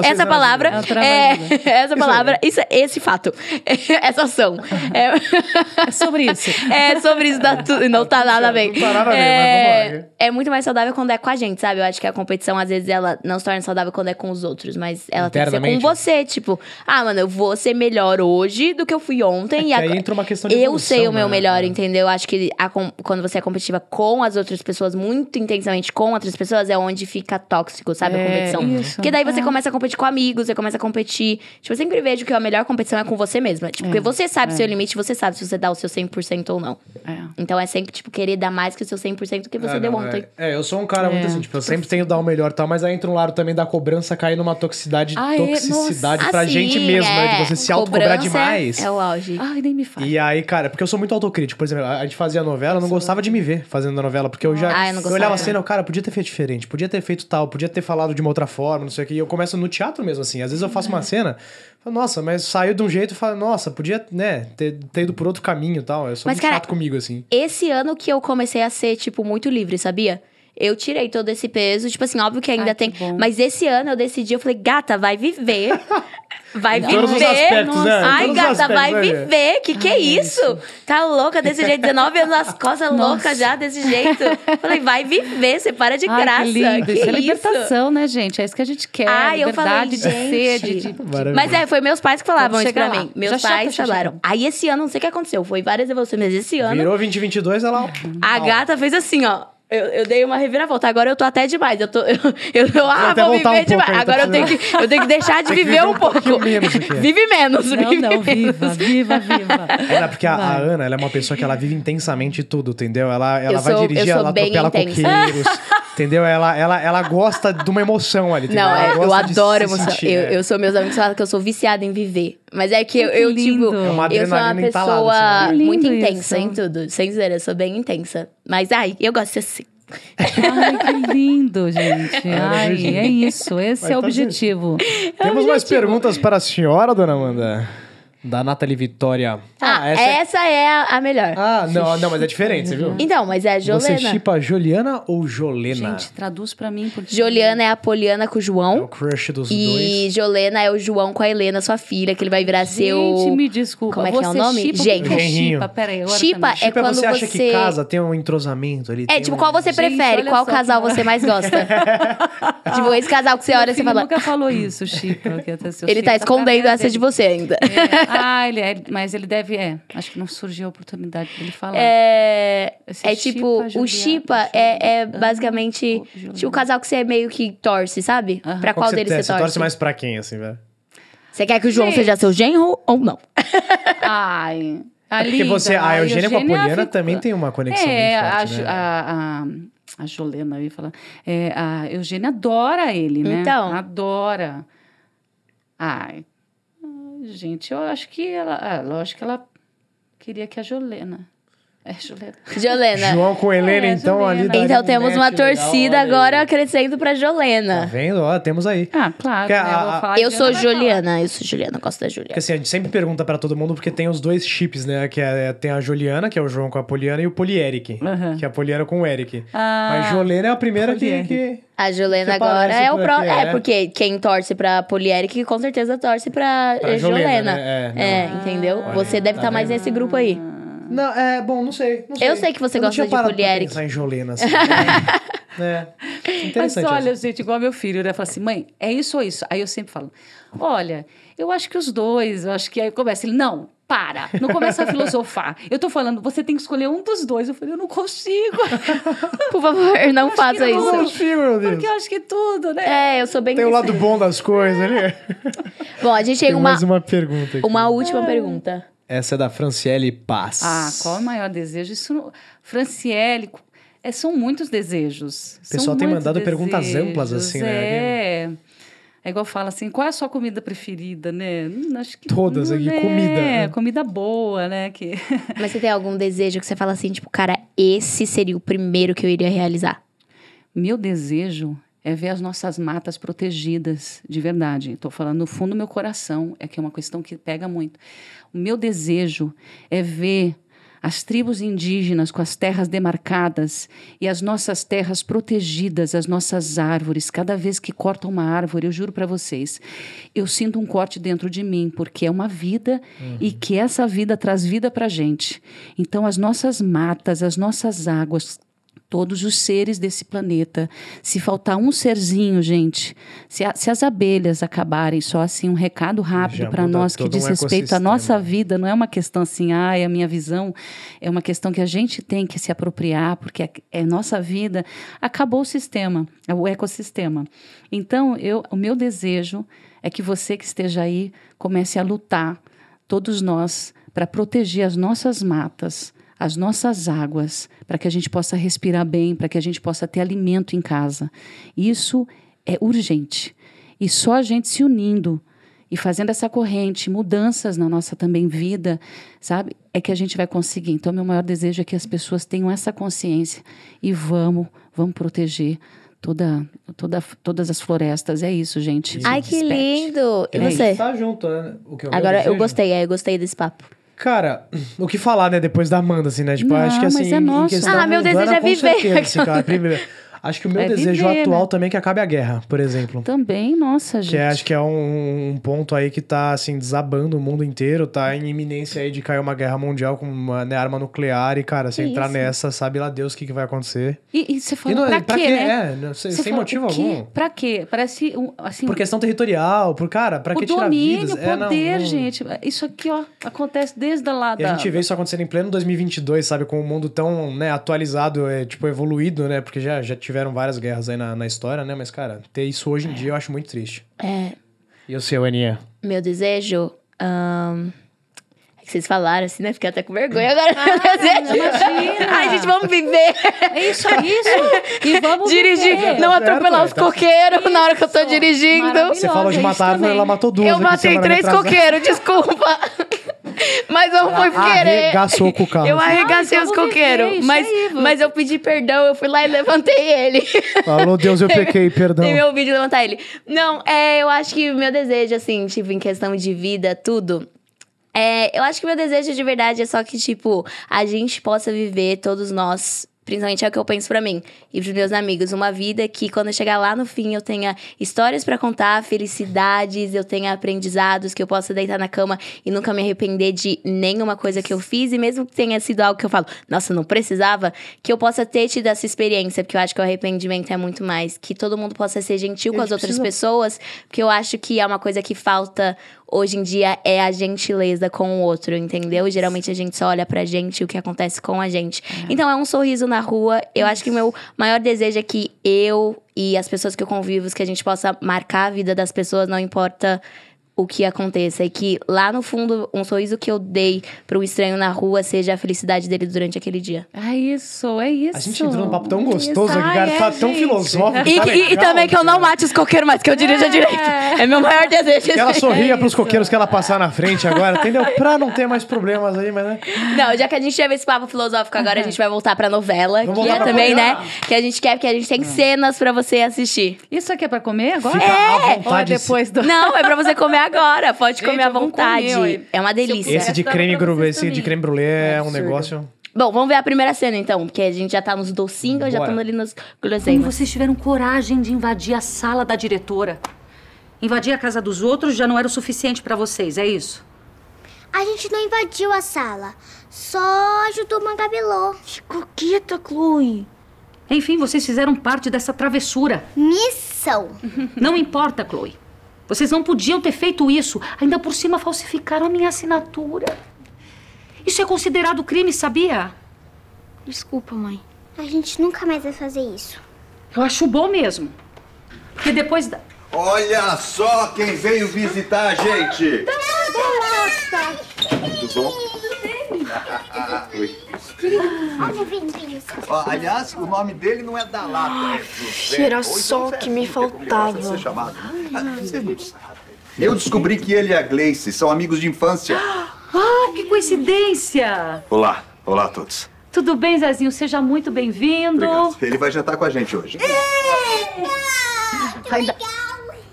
Essa né, palavra. É É, travada. [laughs] essa Isso palavra. Isso, esse fato. [laughs] Essa ação. É, É sobre isso. é sobre isso, tu- não tá nada bem. Não tá nada bem, é, mas vamos lá. é muito mais saudável quando é com a gente, sabe? Eu acho que a competição, às vezes, ela não se torna saudável quando é com os outros, mas ela tem que ser com você. Tipo, ah, mano, eu vou ser melhor hoje do que eu fui ontem. É e que aí entra uma questão de Eu evolução, sei o meu né? melhor, É. entendeu? Eu acho que a quando você é competitiva com as outras pessoas, muito intensamente com outras pessoas, é onde fica tóxico, sabe? a É, competição. isso. Porque daí você É. começa a competir com amigos, você começa a competir. Tipo, eu sempre vejo que a melhor competição é com você mesma. Tipo, porque você sabe o seu limite, você sabe se você dá o seu 100% ou não. É. Então é sempre, tipo, querer dar mais que o seu 100% do que você Ah, deu não, ontem. É, É, eu sou um cara muito É. assim, tipo, eu sempre tenho que dar o melhor e tal, mas aí entra um lado também da cobrança cair numa toxicidade, Ah, é? toxicidade Nossa. pra Assim, gente mesmo, né? De é. você se autocobrar demais. É o auge. Ai, nem me fala. E aí, cara, porque eu sou muito autocrítico. Por exemplo, a gente fazia novela, eu não gostava de me ver fazendo a novela, porque eu já. Ah, eu não eu olhava gostava. a cena, cara, podia ter feito diferente, podia ter feito tal, podia ter falado de uma outra forma, não sei o que. E eu começo no teatro mesmo, assim. Às vezes eu faço uma cena, falo, nossa, mas saiu de um jeito e falo, nossa, podia, né, ter, ter ido por outro caminho e tal. Eu sou Mas, muito cara, chato comigo, assim. Esse ano que eu comecei a ser, tipo, muito livre, sabia? Eu tirei todo esse peso, tipo assim, óbvio que ainda Ai, tem. que. Mas esse ano eu decidi, eu falei, gata, vai viver. [laughs] Vai viver. todos os aspectos, né? Ai, todos os gata, aspectos, vai né, viver. Que que é Ai, é isso? Tá louca desse jeito? 19 anos nas costas, louca já desse jeito. Falei, vai viver, você para de Ai, graça. que lindo. Que isso é isso? libertação, né, gente? É isso que a gente quer. Ai, eu falei, de ser, de, gente. de- Maravilhoso. Mas é, foi meus pais que falavam isso pra lá. mim. Meus Já chega, pais já falaram. chega. Aí esse ano, não sei o que aconteceu. Foi várias evoluções, mas esse ano Virou 2022, ela. a gata fez assim, ó. Eu, eu dei uma reviravolta. Agora eu tô até demais. Eu tô. [laughs] Eu, eu, eu ah, até vou voltar viver um pouco demais. aí, tá Agora eu tenho, que, eu tenho que deixar de [laughs] viver viver um um pouco. menos aqui. Vive menos, Não, vive não, menos. viva, viva, viva. É, porque a, a. Ana, ela é uma pessoa que ela vive intensamente tudo, entendeu? Ela, ela Eu vai sou- dirigir, eu sou ela bem atropela intensa. coqueiros, [laughs] entendeu? Ela, ela, ela gosta de uma emoção ali, entendeu? Não, Ela é, eu adoro se emoção. sentir, eu, é. eu sou meus amigos falam que eu sou viciada em viver. Mas é que eu, Que eu lindo. tipo, É uma eu sou uma adrenalina entalada, pessoa assim, né? muito intensa isso. em tudo. Sem dizer, eu sou bem intensa. Mas ai, eu gosto de ser assim. Ai, que lindo, gente. Ai, Virgínia. é isso. Esse Vai é o fazer. objetivo. Temos mais objetivo. perguntas para a senhora, dona Amanda? Da Nathalie Vitória. Ah, essa essa, é... é a, a melhor. Ah, não, não, mas é diferente, você viu? [laughs] Então, mas é a Você Jolena. chipa Juliana ou Jolena? Gente, traduz pra mim. Porque... Joliana é a Poliana com o É João. o crush dos E dois. Jolena é o João com a Helena, sua filha, que ele vai virar seu. Gente, me desculpa. Como é que é o Você nome? Chipa, Gente. que é Genrinho. chipa? Pera aí, agora Chipa também. é quando você acha você- que casa tem um entrosamento ali? É, tem tipo, um- qual você Gente, prefere? olha Qual só casal que você mais gosta? [laughs] tipo, esse casal que você Meu olha e você filho fala. nunca falou isso, Chipa. que até seu Ele tá Chipa escondendo essa de você ainda. É. Ah, ele é, mas ele deve, é. Acho que não surgiu a oportunidade dele falar. É, Esse é Chipa, tipo, o Juliana, Chipa é, é basicamente tipo, o casal que você meio que torce, sabe? Aham. Pra Qual qual deles você, você você torce? torce mais pra quem, assim, velho? Você quer que o João Gente. seja seu genro ou não? [laughs] Ai. A É porque você, a Eugênia com a Poliana fica- também tem uma conexão É, muito a, forte, Ju- né? a, a, a Jolena, eu ia falar. É, a Eugênia adora ele, né? Então. Adora. Ai. Gente, eu acho que ela. Ah, lógico que ela queria que a Jolena. É, Jolena. [laughs] Jolena. João com Helena, É, então, Jolena. ali Então temos match uma legal, torcida aí. agora crescendo pra Tá Jolena. vendo? Ó, temos aí. Ah, claro. Que né? a- a- Eu sou Juliana falar. Juliana, eu sou Juliana, eu gosto da Porque Juliana. assim, a gente sempre pergunta pra todo mundo porque tem os dois chips, né? Que é, tem a Juliana, que é o João com a Poliana, e o Polieric, Aham. que é a Poliana com o Eric. Ah, Mas Jolena é a primeira que, que- A Juliana Você agora parece é o aqui, É, é. porque quem torce pra Polieric com certeza torce pra, Pra eh, Jolena, Jolena. né? É, É, entendeu? Olha, Você deve tá estar mais vendo? nesse grupo aí. Não, é, bom, não sei. não Eu sei que você Eu gosta tinha de Polieric. pensar em Jolena, assim. [laughs] é. Mas Interessante. olha, essa. gente, igual meu filho, né? Fala assim, mãe, é isso ou isso? Aí eu sempre falo, olha, eu acho que os dois, eu acho que aí começa. Ele, não, para, não começa a filosofar. [laughs] Eu tô falando, você tem que escolher um dos dois. Eu falei, eu não consigo, [laughs] Por favor, não faça que não. Eu não isso. consigo, meu Deus. porque eu acho que tudo, né? É, eu sou bem Tem o lado desse- bom das coisas ali. Bom, a gente tem, Tem uma, mais uma pergunta aqui. uma última pergunta. Essa é da Franciele Paz. Ah, qual é o maior desejo? Isso, não- Franciele, é, são muitos desejos. O pessoal São tem mandado perguntas desejos, amplas, assim, né? É. É igual fala assim, qual é a sua comida preferida, né? Hum, acho que Todas aqui, é, comida, né? comida boa, né? Que [laughs] Mas você tem algum desejo que você fala assim, tipo, cara, esse seria o primeiro que eu iria realizar? meu desejo é ver as nossas matas protegidas, de verdade. Estou falando no fundo do meu coração, é que é uma questão que pega muito. O meu desejo é ver as tribos indígenas com as terras demarcadas e as nossas terras protegidas, as nossas árvores. Cada vez que cortam uma árvore, eu juro para vocês, eu sinto um corte dentro de mim, porque é uma vida e que essa vida traz vida para gente. Então, as nossas matas, as nossas águas, todos os seres desse planeta. Se faltar um serzinho, gente, se, a- se as abelhas acabarem, só assim um recado rápido para nós que diz um respeito à nossa vida, não é uma questão assim, ah, é a minha visão, é uma questão que a gente tem que se apropriar, porque é, é nossa vida. Acabou o sistema, é o ecossistema. Então, eu, o meu desejo é que você que esteja aí comece a lutar, todos nós, para proteger as nossas matas, as nossas águas, para que a gente possa respirar bem, para que a gente possa ter alimento em casa. Isso é urgente. E só a gente se unindo e fazendo essa corrente, mudanças na nossa também vida, sabe? É que a gente vai conseguir. Então, meu maior desejo é que as pessoas tenham essa consciência e vamos, vamos proteger toda, toda, todas as florestas. É isso, gente. Ai, que lindo! E É você? Tá junto, né? O que o meu Agora, eu gostei, é, eu gostei desse papo. Cara, o que falar, né, depois da Amanda, assim, né? Tipo, Não, acho que assim. mas é em nosso. questão Ah, meu desejo é com viver. certeza, assim, cara, viver. Acho que o meu É desejo viver, atual né? também é que acabe a guerra, por exemplo. Também, nossa, gente. Que é, acho que é um, um ponto aí que tá, assim, desabando o mundo inteiro, tá em iminência aí de cair uma guerra mundial com uma né, arma nuclear e, cara, se Que entrar isso? nessa, sabe lá Deus o que, que vai acontecer. E, e você E falou, não- pra, quê, né? É, não sem fala, motivo o algum. Pra quê? Parece, um, assim... Por questão territorial, por, cara, pra o que tirar domínio, vidas? o É, não, poder, não- gente. Isso aqui, ó, acontece desde lá E a da... gente vê isso acontecendo em pleno 2022, sabe? Com o mundo tão, né, atualizado, é, tipo, evoluído, né? Porque já, já tiveram várias guerras aí na, na história, né? Mas, cara, ter isso hoje em dia eu acho muito triste. É, E o seu, Aninha? meu desejo. ahn, É que vocês falaram assim, né? Fiquei até com vergonha agora. [laughs] meu desejo. imagina. Ai, gente, vamos viver. É isso, é isso. E vamos Dirigir, viver. não Tá certo, atropelar os tá- coqueiros na hora que eu tô Isso. dirigindo. Você falou de matar isso árvore, ela matou duas Eu matei três coqueiros, desculpa. [laughs] Mas não foi querer. Arregaçou com o carro. Eu arregacei Ai, os coqueiros. Mas, mas eu pedi perdão, eu fui lá e levantei ele. Falou, Deus, eu pequei, perdão. Tem meu vídeo levantar ele. Não, é, eu acho que o meu desejo, assim, tipo, em questão de vida, tudo. É, eu acho que o meu desejo de verdade é só que, tipo, a gente possa viver, todos nós. Principalmente é o que eu penso pra mim e pros meus amigos. Uma vida que, quando eu chegar lá no fim, eu tenha histórias pra contar, felicidades, eu tenha aprendizados, que eu possa deitar na cama e nunca me arrepender de nenhuma coisa que eu fiz. E mesmo que tenha sido algo que eu falo, nossa, não precisava, que eu possa ter tido essa experiência, porque eu acho que o arrependimento é muito mais. Que todo mundo possa ser gentil com as outras pessoas, porque eu acho que é uma coisa que falta hoje em dia é a gentileza com o outro, entendeu? Geralmente a gente só olha pra gente e o que acontece com a gente. Então é um sorriso na rua. Eu acho que o meu maior desejo é que eu e as pessoas que eu convivo, que a gente possa marcar a vida das pessoas, não importa o que aconteça. E que lá no fundo, um sorriso que eu dei pra um estranho na rua seja a felicidade dele durante aquele dia. É isso, é isso. A gente entrou num papo tão Isso. gostoso aqui, Ai, cara. é, tá tão gente. filosófico. E, tá e- e legal, também que eu não mate os coqueiros, mas que eu dirija direito. É meu maior desejo. Que ela [laughs] sorria pros coqueiros que ela passar na frente agora, entendeu? Pra não ter mais problemas aí, mas né? Não, já que a gente teve esse papo filosófico, agora a gente vai voltar pra novela, Vamos que voltar é pra também, novela. né? Que a gente quer, porque a gente tem cenas pra você assistir. Isso aqui é pra comer agora? Fica à Ou é depois do... Não, é pra você comer agora. Pode Gente, comer à vontade. comer, é uma delícia. Esse de Essa creme, vocês esse de creme brulee é um Absurdo. negócio. Bom, vamos ver a primeira cena então, porque a gente já tá nos docinhos, já tô ali nos Como guloseimas. vocês tiveram coragem de invadir a sala da diretora? Invadir a casa dos outros já não era o suficiente pra vocês, é isso? A gente não invadiu a sala, só ajudou Magabelô. Ficou quieta, Chloe. Enfim, vocês fizeram parte dessa travessura. Missão. Não importa, Chloe. Vocês não podiam ter feito isso. Ainda por cima falsificaram a minha assinatura. Isso é considerado crime, sabia? Desculpa, mãe. A gente nunca mais vai fazer isso. Eu acho bom mesmo. Porque depois da... Olha só quem veio visitar a gente! Tudo bom? [laughs] [laughs] Oi. Olha, vem, vem. Ó, aliás, o nome dele não é Dalata, é José. Era Ou então só Zé, que me gosta de faltava. ser chamado. Ah, não. Eu descobri que ele e a Gleice são amigos de infância. [gasps] Ah, que coincidência! Olá, olá a todos. Tudo bem, Zezinho? Seja muito bem-vindo. Obrigado. Ele vai jantar com a gente hoje. Ainda,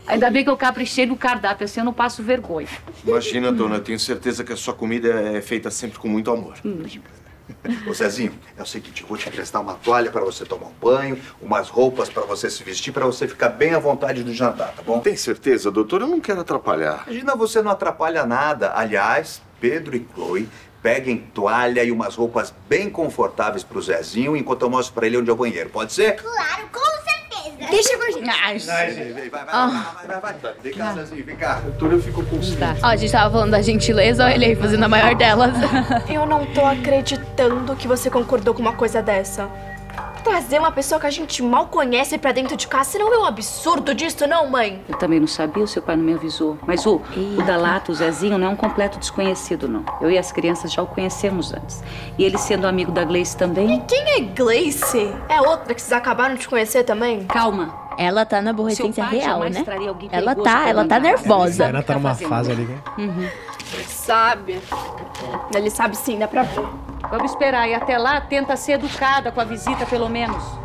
ainda bem que eu caprichei no cardápio, assim eu não passo vergonha. Imagina, dona, eu tenho certeza que a sua comida é feita sempre com muito amor. Ô Zezinho, é o seguinte, eu vou te emprestar uma toalha pra você tomar um banho, umas roupas pra você se vestir, pra você ficar bem à vontade no jantar, tá bom? Tem certeza, doutor? Eu não quero atrapalhar. Imagina, você não atrapalha nada. Aliás, Pedro e Chloe, peguem toalha e umas roupas bem confortáveis pro Zezinho enquanto eu mostro pra ele onde é o banheiro. Pode ser? Claro, com certeza. Deixa com a gente. Ai, Vai, vai, vai, vai, vai, vai, vai. Vem cá, Zezinho, vem cá. Doutor, eu fico com ciúme. Ó, a gente tava falando da gentileza, olha ele aí fazendo a maior delas. Eu não tô acreditando que você concordou com uma coisa dessa. Trazer uma pessoa que a gente mal conhece pra dentro de casa, você não vê um absurdo disso, não, mãe? Eu também não sabia, o seu pai não me avisou. Mas o, o Dalato, o Zezinho, não é um completo desconhecido, não. Eu e as crianças já o conhecemos antes. E ele sendo amigo da Gleice também. Quem é Gleice? É outra que vocês acabaram de conhecer também? Calma. Ela tá na aborrecência real, né? alguém Ela tá, ela tá nervosa. A Ana tá numa fazendo? fase ali. né? Sabe. Ele sabe sim, dá pra ver. Vamos esperar. E até lá, tenta ser educada com a visita, pelo menos.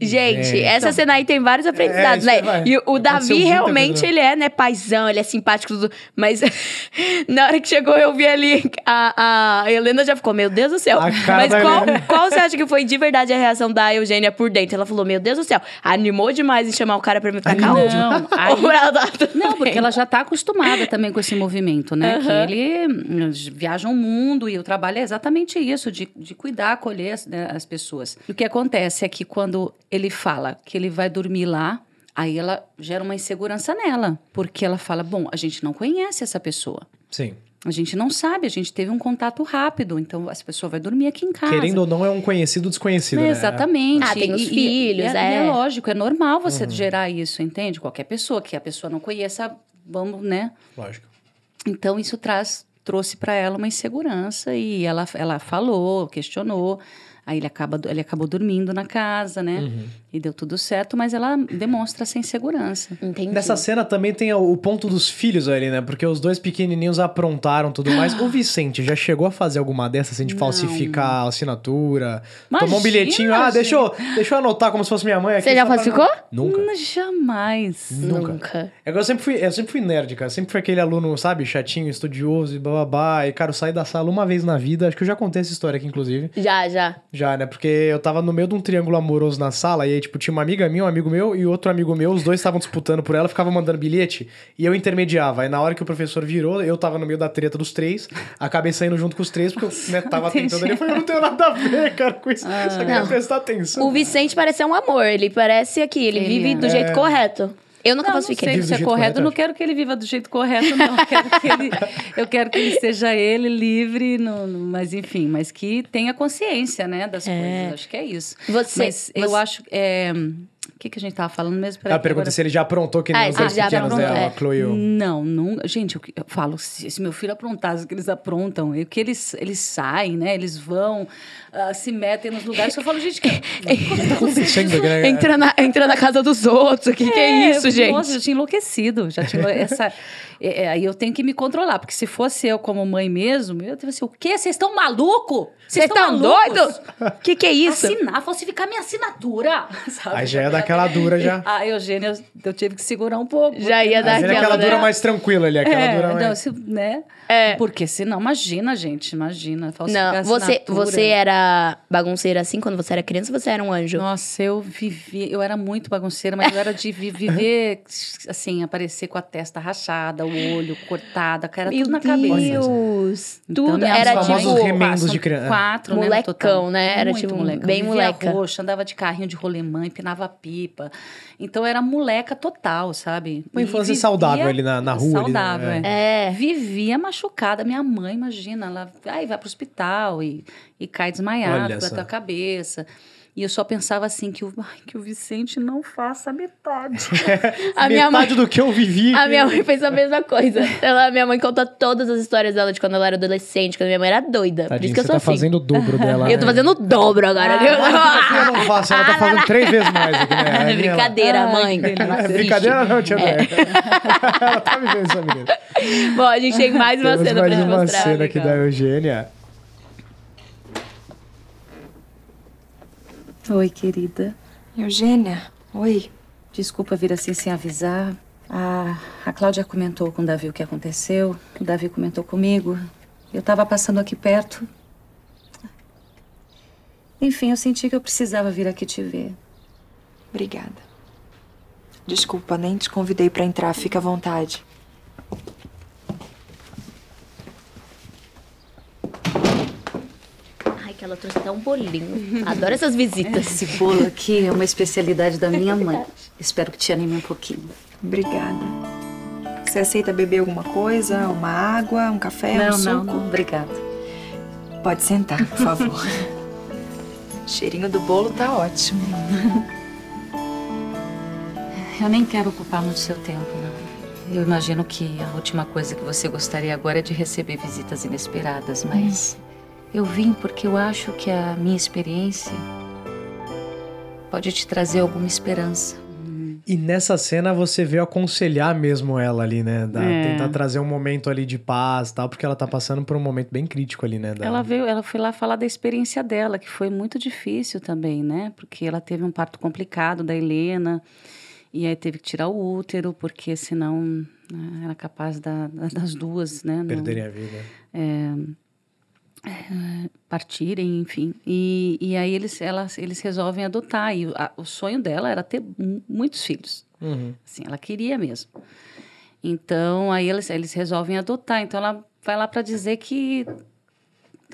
Gente, É, essa cena aí tem vários aprendizados, É, né? E o Davi realmente, ele é, né, paizão, ele é simpático, tudo. Mas [laughs] na hora que chegou, eu vi ali, a, a Helena já ficou, meu Deus do céu. Mas qual, Helena. qual você acha que foi de verdade a reação da Eugênia por dentro? Ela falou, meu Deus do céu, animou demais em chamar o cara pra me ficar calmo. Não, aí- tá Não, porque ela já está acostumada também com esse movimento, né? Que ele eles viajam o mundo e o trabalho é exatamente isso, de, de cuidar, acolher as, né, as pessoas. E o que acontece é que quando ele fala que ele vai dormir lá, aí ela gera uma insegurança nela. Porque ela fala, bom, a gente não conhece essa pessoa. Sim. A gente não sabe, a gente teve um contato rápido, então essa pessoa vai dormir aqui em casa. Querendo ou não, é um conhecido desconhecido, né? Exatamente. Ah, tem os E- e- filhos, é, é. é lógico, é normal você gerar isso, entende? Qualquer pessoa que a pessoa não conheça, vamos, né? Lógico. Então isso traz trouxe para ela uma insegurança e ela, ela falou, questionou. Aí ele, acaba, ele acabou dormindo na casa, né? Uhum. E deu tudo certo, mas ela demonstra essa insegurança. Entendi. Nessa cena também tem o ponto dos filhos ali, né? Porque os dois pequenininhos aprontaram tudo mais. [gasps] O Vicente já chegou a fazer alguma dessas, assim, de Não. falsificar a assinatura? Imagina, tomou um bilhetinho. Ah, deixa eu, deixa eu anotar como se fosse minha mãe aqui. Você já pra falsificou? não- Nunca. Jamais. Nunca. Nunca. É que eu sempre fui, eu sempre fui nerd, cara. Sempre fui aquele aluno, sabe, chatinho, estudioso e bababá. E, cara, eu saí da sala uma vez na vida. Acho que eu já contei essa história aqui, inclusive. Já, já. Já, né? Porque eu tava no meio de um triângulo amoroso na sala, e aí, tipo, tinha uma amiga minha, um amigo meu e outro amigo meu, os dois estavam disputando por ela, ficavam mandando bilhete, e eu intermediava. Aí na hora que o professor virou, eu tava no meio da treta dos três, acabei saindo junto com os três, porque eu né, [laughs] tava Entendi. tentando ali. Eu falei, eu não tenho nada a ver, cara, com isso. Só queria Não. prestar atenção. O Vicente parece ser um amor. Ele parece aqui, ele, Ele vive é. do jeito correto. Eu nunca Não, não falsifiquei. sei se é correto. Eu não quero que ele viva do jeito correto, não. Eu quero que ele, [laughs] eu quero que ele seja ele livre, no, no- mas enfim, mas que tenha consciência, né, das coisas. Acho que é isso. Você- mas eu você- acho. é, O que, que a gente tava falando mesmo? Peraí, A pergunta agora- é se ele já aprontou que nem Ah, os dois já pequenos aprontou, dela, é. a Chloe o... Não, não. Gente, eu, eu falo, se, se meu filho aprontasse o que eles aprontam, e o que eles, eles saem, né? Eles vão, ah, se metem nos lugares. Eu falo, gente, que, [laughs] como é que tá acontecendo né? Entra na, entra na casa dos outros. O que, que é isso, gente? Nossa, eu tinha enlouquecido. Já tinha [laughs] essa. É, é, Aí eu tenho que me controlar, porque se fosse eu como mãe mesmo, eu teria assim: o quê? Vocês estão maluco? Vocês estão doidos? O que, que é isso? Assinar, falsificar minha assinatura. [laughs] Sabe? Aí já ia daquela dura já. A Eugênia, eu tive que segurar um pouco. Já ia dar aquela, aquela dura né? mais tranquila ali, aquela É, dura não, mais... se- né? É. Porque senão, imagina, gente, imagina. falsificar Não, você, assinatura. você era bagunceira assim quando você era criança ou você era um anjo? Nossa, eu vivi, eu era muito bagunceira, mas eu era de vi- viver, [laughs] assim, aparecer com a testa rachada, o olho cortado, a cara Meu tudo na cabeça. Deus! Então, Tudo minha era mãe- Os famosos tipo... remendos de criança. Quatro, né, Molecão, total. né? Era, Muito tipo, moleca. bem Vivia moleca. roxa, andava de carrinho de rolemã, empinava pipa. Então era moleca total, sabe? Uma infância saudável ali na- na rua, ali, né? Saudável, É. é. Vivia machucada. Minha mãe, imagina, ela aí vai pro hospital e, e cai desmaiada, só. a cabeça. E eu só pensava assim, que o, que o Vicente não faça metade. [laughs] A minha mãe... Metade do que eu vivi. A minha mãe fez a mesma coisa. Ela, minha mãe conta todas as histórias dela de quando ela era adolescente, quando minha mãe era doida. Por Tadinho, isso que eu sou tá assim. fazendo o dobro dela. [laughs] Eu tô né? fazendo o dobro agora, viu? Eu [laughs] não faço, ela tá fazendo três vezes mais aqui, né? A minha- Brincadeira, Ai, mãe. Ela É brincadeira não, tia André. ela tá vivendo essa menina. Bom, a gente tem mais uma Temos cena mais pra te uma mostrar. cena aqui da Eugênia. Oi, querida. Eugênia, oi. Desculpa vir assim sem avisar. A, a Cláudia comentou com o Davi o que aconteceu. O Davi comentou comigo. Eu tava passando aqui perto. Enfim, eu senti que eu precisava vir aqui te ver. Obrigada. Desculpa, nem te convidei pra entrar. Fica à vontade. Ai, que ela trouxe até um bolinho. Adoro essas visitas. Esse bolo aqui é uma especialidade da minha mãe. Espero que te anime um pouquinho. Obrigada. Você aceita beber alguma coisa? Uma água, um café, um não, suco? não, não, obrigada. Pode sentar, por favor. o [laughs] cheirinho do bolo tá ótimo. Eu nem quero ocupar muito seu tempo, não. Eu imagino que a última coisa que você gostaria agora é de receber visitas inesperadas, mas eu vim porque eu acho que a minha experiência pode te trazer alguma esperança. E nessa cena você veio aconselhar mesmo ela ali, né? Da- É. Tentar trazer um momento ali de paz e tal, porque ela tá passando por um momento bem crítico ali, né? da- Ela veio, ela foi lá falar da experiência dela, que foi muito difícil também, né? Porque ela teve um parto complicado da Helena, e aí teve que tirar o útero, porque senão né, era capaz da- da- das duas, né? não- Perderem a vida. é, partirem, enfim. E, e aí eles, elas, eles resolvem adotar. E o- a- o sonho dela era ter mu- muitos filhos. Uhum. Assim, ela queria mesmo. Então, aí eles, eles resolvem adotar. Então, ela vai lá para dizer que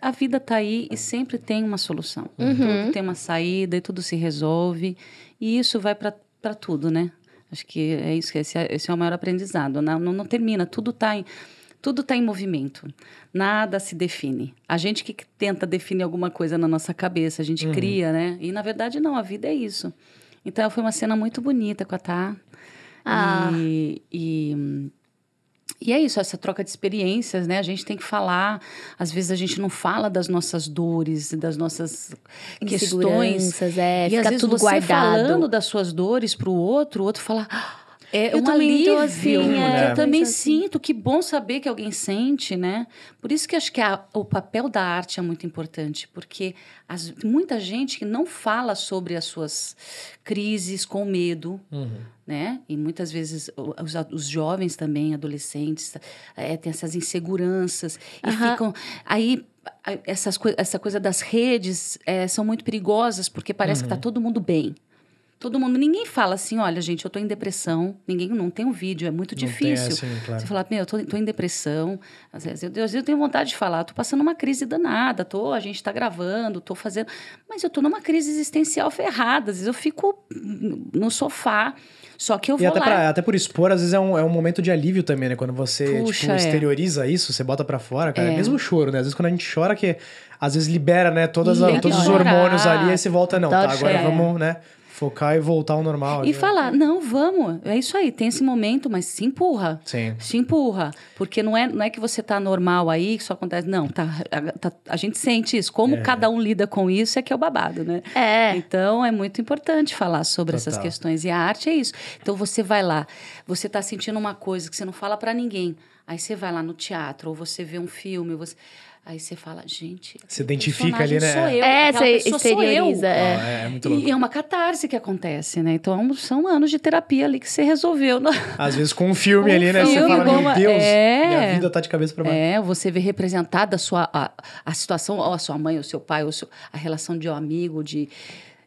a vida tá aí e sempre tem uma solução. Tudo tem uma saída e tudo se resolve. E isso vai para tudo, né? Acho que é isso, que esse é, esse é o maior aprendizado. Não, não, não termina, tudo tá em... Tudo está em movimento. Nada se define. A gente que tenta definir alguma coisa na nossa cabeça, a gente cria, né? E na verdade não, a vida é isso. Então foi uma cena muito bonita com a Tá. Ah. E, e, e é isso, essa troca de experiências, né? A gente tem que falar. Às vezes a gente não fala das nossas dores, das nossas. Inseguranças, é, e fica às vezes tudo você guardado. falando das suas dores para o outro, o outro fala. "Ah, É Eu um também alívio, tô assim, né? é. Eu também assim. sinto. Que bom saber que alguém sente, né? Por isso que acho que a- o papel da arte é muito importante, porque as- muita gente que não fala sobre as suas crises com medo, né? E muitas vezes os, os jovens também, adolescentes, eh, têm essas inseguranças e Aham. ficam aí essas essa coisa das redes eh, são muito perigosas porque parece que está todo mundo bem. Todo mundo, ninguém fala assim, olha, gente, eu tô em depressão. Ninguém não tem um vídeo, é muito Não tem, difícil. assim, claro. Você falar, meu, eu tô, tô em depressão. Às vezes, eu, às vezes eu tenho vontade de falar, tô passando uma crise danada, tô, a gente tá gravando, tô fazendo. Mas eu tô numa crise existencial ferrada. Às vezes eu fico no sofá. Só que eu E vou até, lá. pra, até por expor, às vezes é um, é um momento de alívio também, né? Quando você Puxa, tipo, é. exterioriza isso, você bota pra fora, cara. É. É. mesmo o choro, né? Às vezes quando a gente chora, que às vezes libera, né? Todas a- Tem todos os hormônios ali, aí você volta, não, tá, Adoro agora chorar. vamos, né? Focar e voltar ao normal. E ali. falar, não, vamos, é isso aí, tem esse momento, mas se empurra. Sim. Se empurra. Porque não é, não é que você tá normal aí, que só acontece. Não, tá, a, tá- a gente sente isso. Como É. cada um lida com isso é que é o babado, né? É. Então é muito importante falar sobre essas Total. questões. E a arte é isso. Então você vai lá, você tá sentindo uma coisa que você não fala pra ninguém. Aí você vai lá no teatro, ou você vê um filme, você. Aí você fala, gente. Se aquele identifica ali, né? Sou eu, É, você pessoa sou eu. exterioriza, é. Ah, é, é muito louco. E é uma catarse que acontece, né? Então são anos de terapia ali que você resolveu. no- Às vezes com um filme Um ali, né? você fala, meu Deus, é. minha vida tá de cabeça pra baixo. É, você vê representada a sua a, a situação, ou a sua mãe, o seu pai, ou seu- a relação de um amigo, de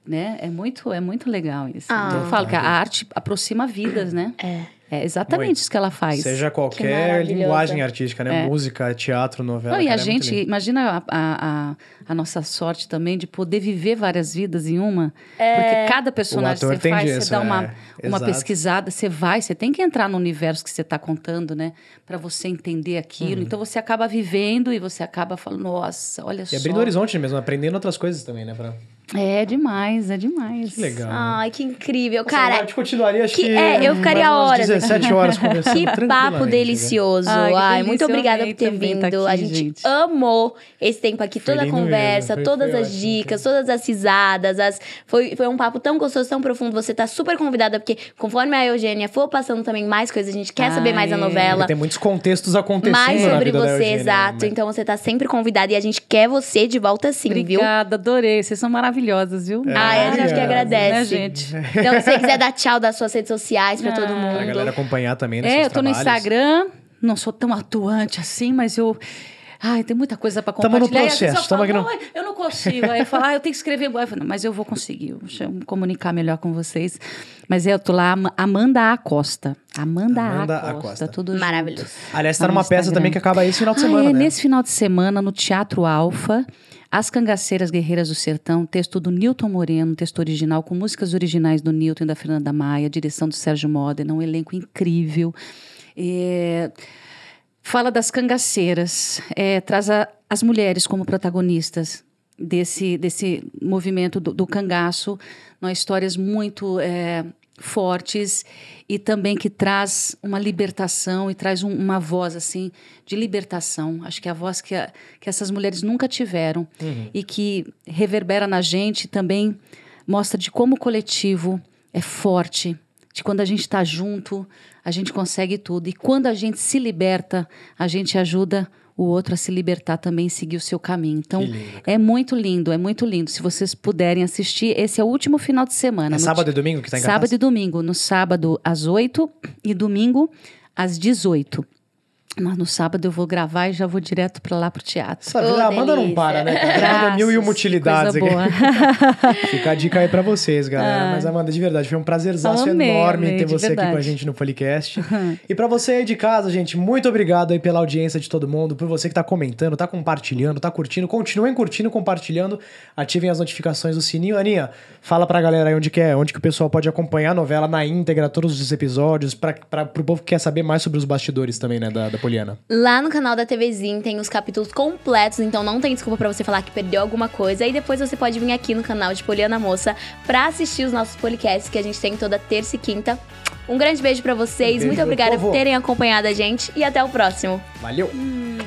né? É muito é muito legal isso. Ah. Então, eu falo que a arte aproxima vidas, né? É. É exatamente Muito. isso que ela faz. Seja Que qualquer linguagem artística, né? É. Música, teatro, novela. Não, e a é gente, imagina a, a, a, nossa sorte também de poder viver várias vidas em uma. É. Porque cada personagem ator você faz, disso, você dá uma, é. uma Exato. pesquisada, você vai, você tem que entrar no universo que você está contando, né? Para você entender aquilo. Uhum. Então você acaba vivendo e você acaba falando, nossa, olha E só. abrindo horizonte mesmo, aprendendo outras coisas também, né? Pra... É demais, é demais. Que legal. Ai, que incrível. Nossa, Cara, gente continuaria, acho que. que- é, eu ficaria horas. 17 horas conversando. [laughs] que papo né? delicioso. Ai, Ai, muito eu obrigada por ter também vindo. tá aqui, a gente, gente. amou esse tempo aqui, Foi toda a conversa, mesmo, todas foi as ótimo, dicas, todas as risadas. As... Foi, foi um papo tão gostoso, tão profundo. Você tá super convidada, porque conforme a Eugênia for passando também mais coisas, a gente quer saber mais a Ai, novela. Tem muitos contextos acontecendo Mais na sobre da você, Eugênia, exato. né? Então você tá sempre convidada e a gente quer você de volta sim, viu? Obrigada, adorei. Vocês são maravilhosos. Maravilhosas, viu? Ai, a gente que agradece. Né, gente? Então, se você quiser dar tchau das suas redes sociais pra todo Pra mundo. galera acompanhar também, né? É, eu tô no trabalhos. Instagram, não sou tão atuante assim, mas eu. Ai, tem muita coisa pra Tamo no compartilhar. E às vezes processo, no- "Ai, eu não consigo. Aí eu falo, ah, eu tenho que escrever. Eu falo, "Não, mas eu vou conseguir, deixa eu me comunicar melhor com vocês. Mas é, eu tô lá, Ama- Amanda Acosta. Amanda, Amanda Acosta, Acosta. tudo junto. Maravilhoso. Aliás, tá Lá no numa peça também que acaba esse final de Ah, semana, é, né? nesse final de semana, no Teatro Alfa, As Cangaceiras Guerreiras do Sertão, texto do Newton Moreno, texto original, com músicas originais do Newton e da Fernanda Maia, direção do Sérgio Modena, um elenco incrível. É, fala das cangaceiras, é, traz a- as mulheres como protagonistas desse, desse movimento do, do cangaço, nós histórias muito é, fortes e também que traz uma libertação e traz um- uma voz assim de libertação. Acho que é a voz que, a- que essas mulheres nunca tiveram e que reverbera na gente também mostra de como o coletivo é forte, de quando a gente está junto, a gente consegue tudo. E quando a gente se liberta, a gente ajuda o outro a se libertar também e seguir o seu caminho. Então, é muito lindo, é muito lindo. Se vocês puderem assistir, esse é o último final de semana. É sábado e domingo que tá em Sábado e domingo. No sábado, às 8 e domingo, às 18. Mas no sábado eu vou gravar e já vou direto pra lá pro teatro. Essa vida, a Amanda não para, né? cara? Amanda mil e uma utilidades aqui. [laughs] Fica a dica aí pra vocês, galera. Mas, Amanda, de verdade, foi um prazerzaço Amei, enorme amei, ter você aqui com a verdade. gente no Policast. [laughs] e pra você aí de casa, gente, muito obrigado aí pela audiência de todo mundo, por você que tá comentando, tá compartilhando, tá curtindo. Continuem curtindo, compartilhando. Ativem as notificações do sininho. Aninha, fala pra galera aí onde que é, onde que o pessoal pode acompanhar a novela na íntegra, todos os episódios, pra, pro povo que quer saber mais sobre os bastidores também, né, da, da Poliana. Lá no canal da TVzinho tem os capítulos completos, então não tem desculpa pra você falar que perdeu alguma coisa. E depois você pode vir aqui no canal de Poliana Moça pra assistir os nossos podcasts que a gente tem toda terça e quinta. Um grande beijo pra vocês, beijo, muito obrigada por terem acompanhado a gente e até o próximo. Valeu! Hum.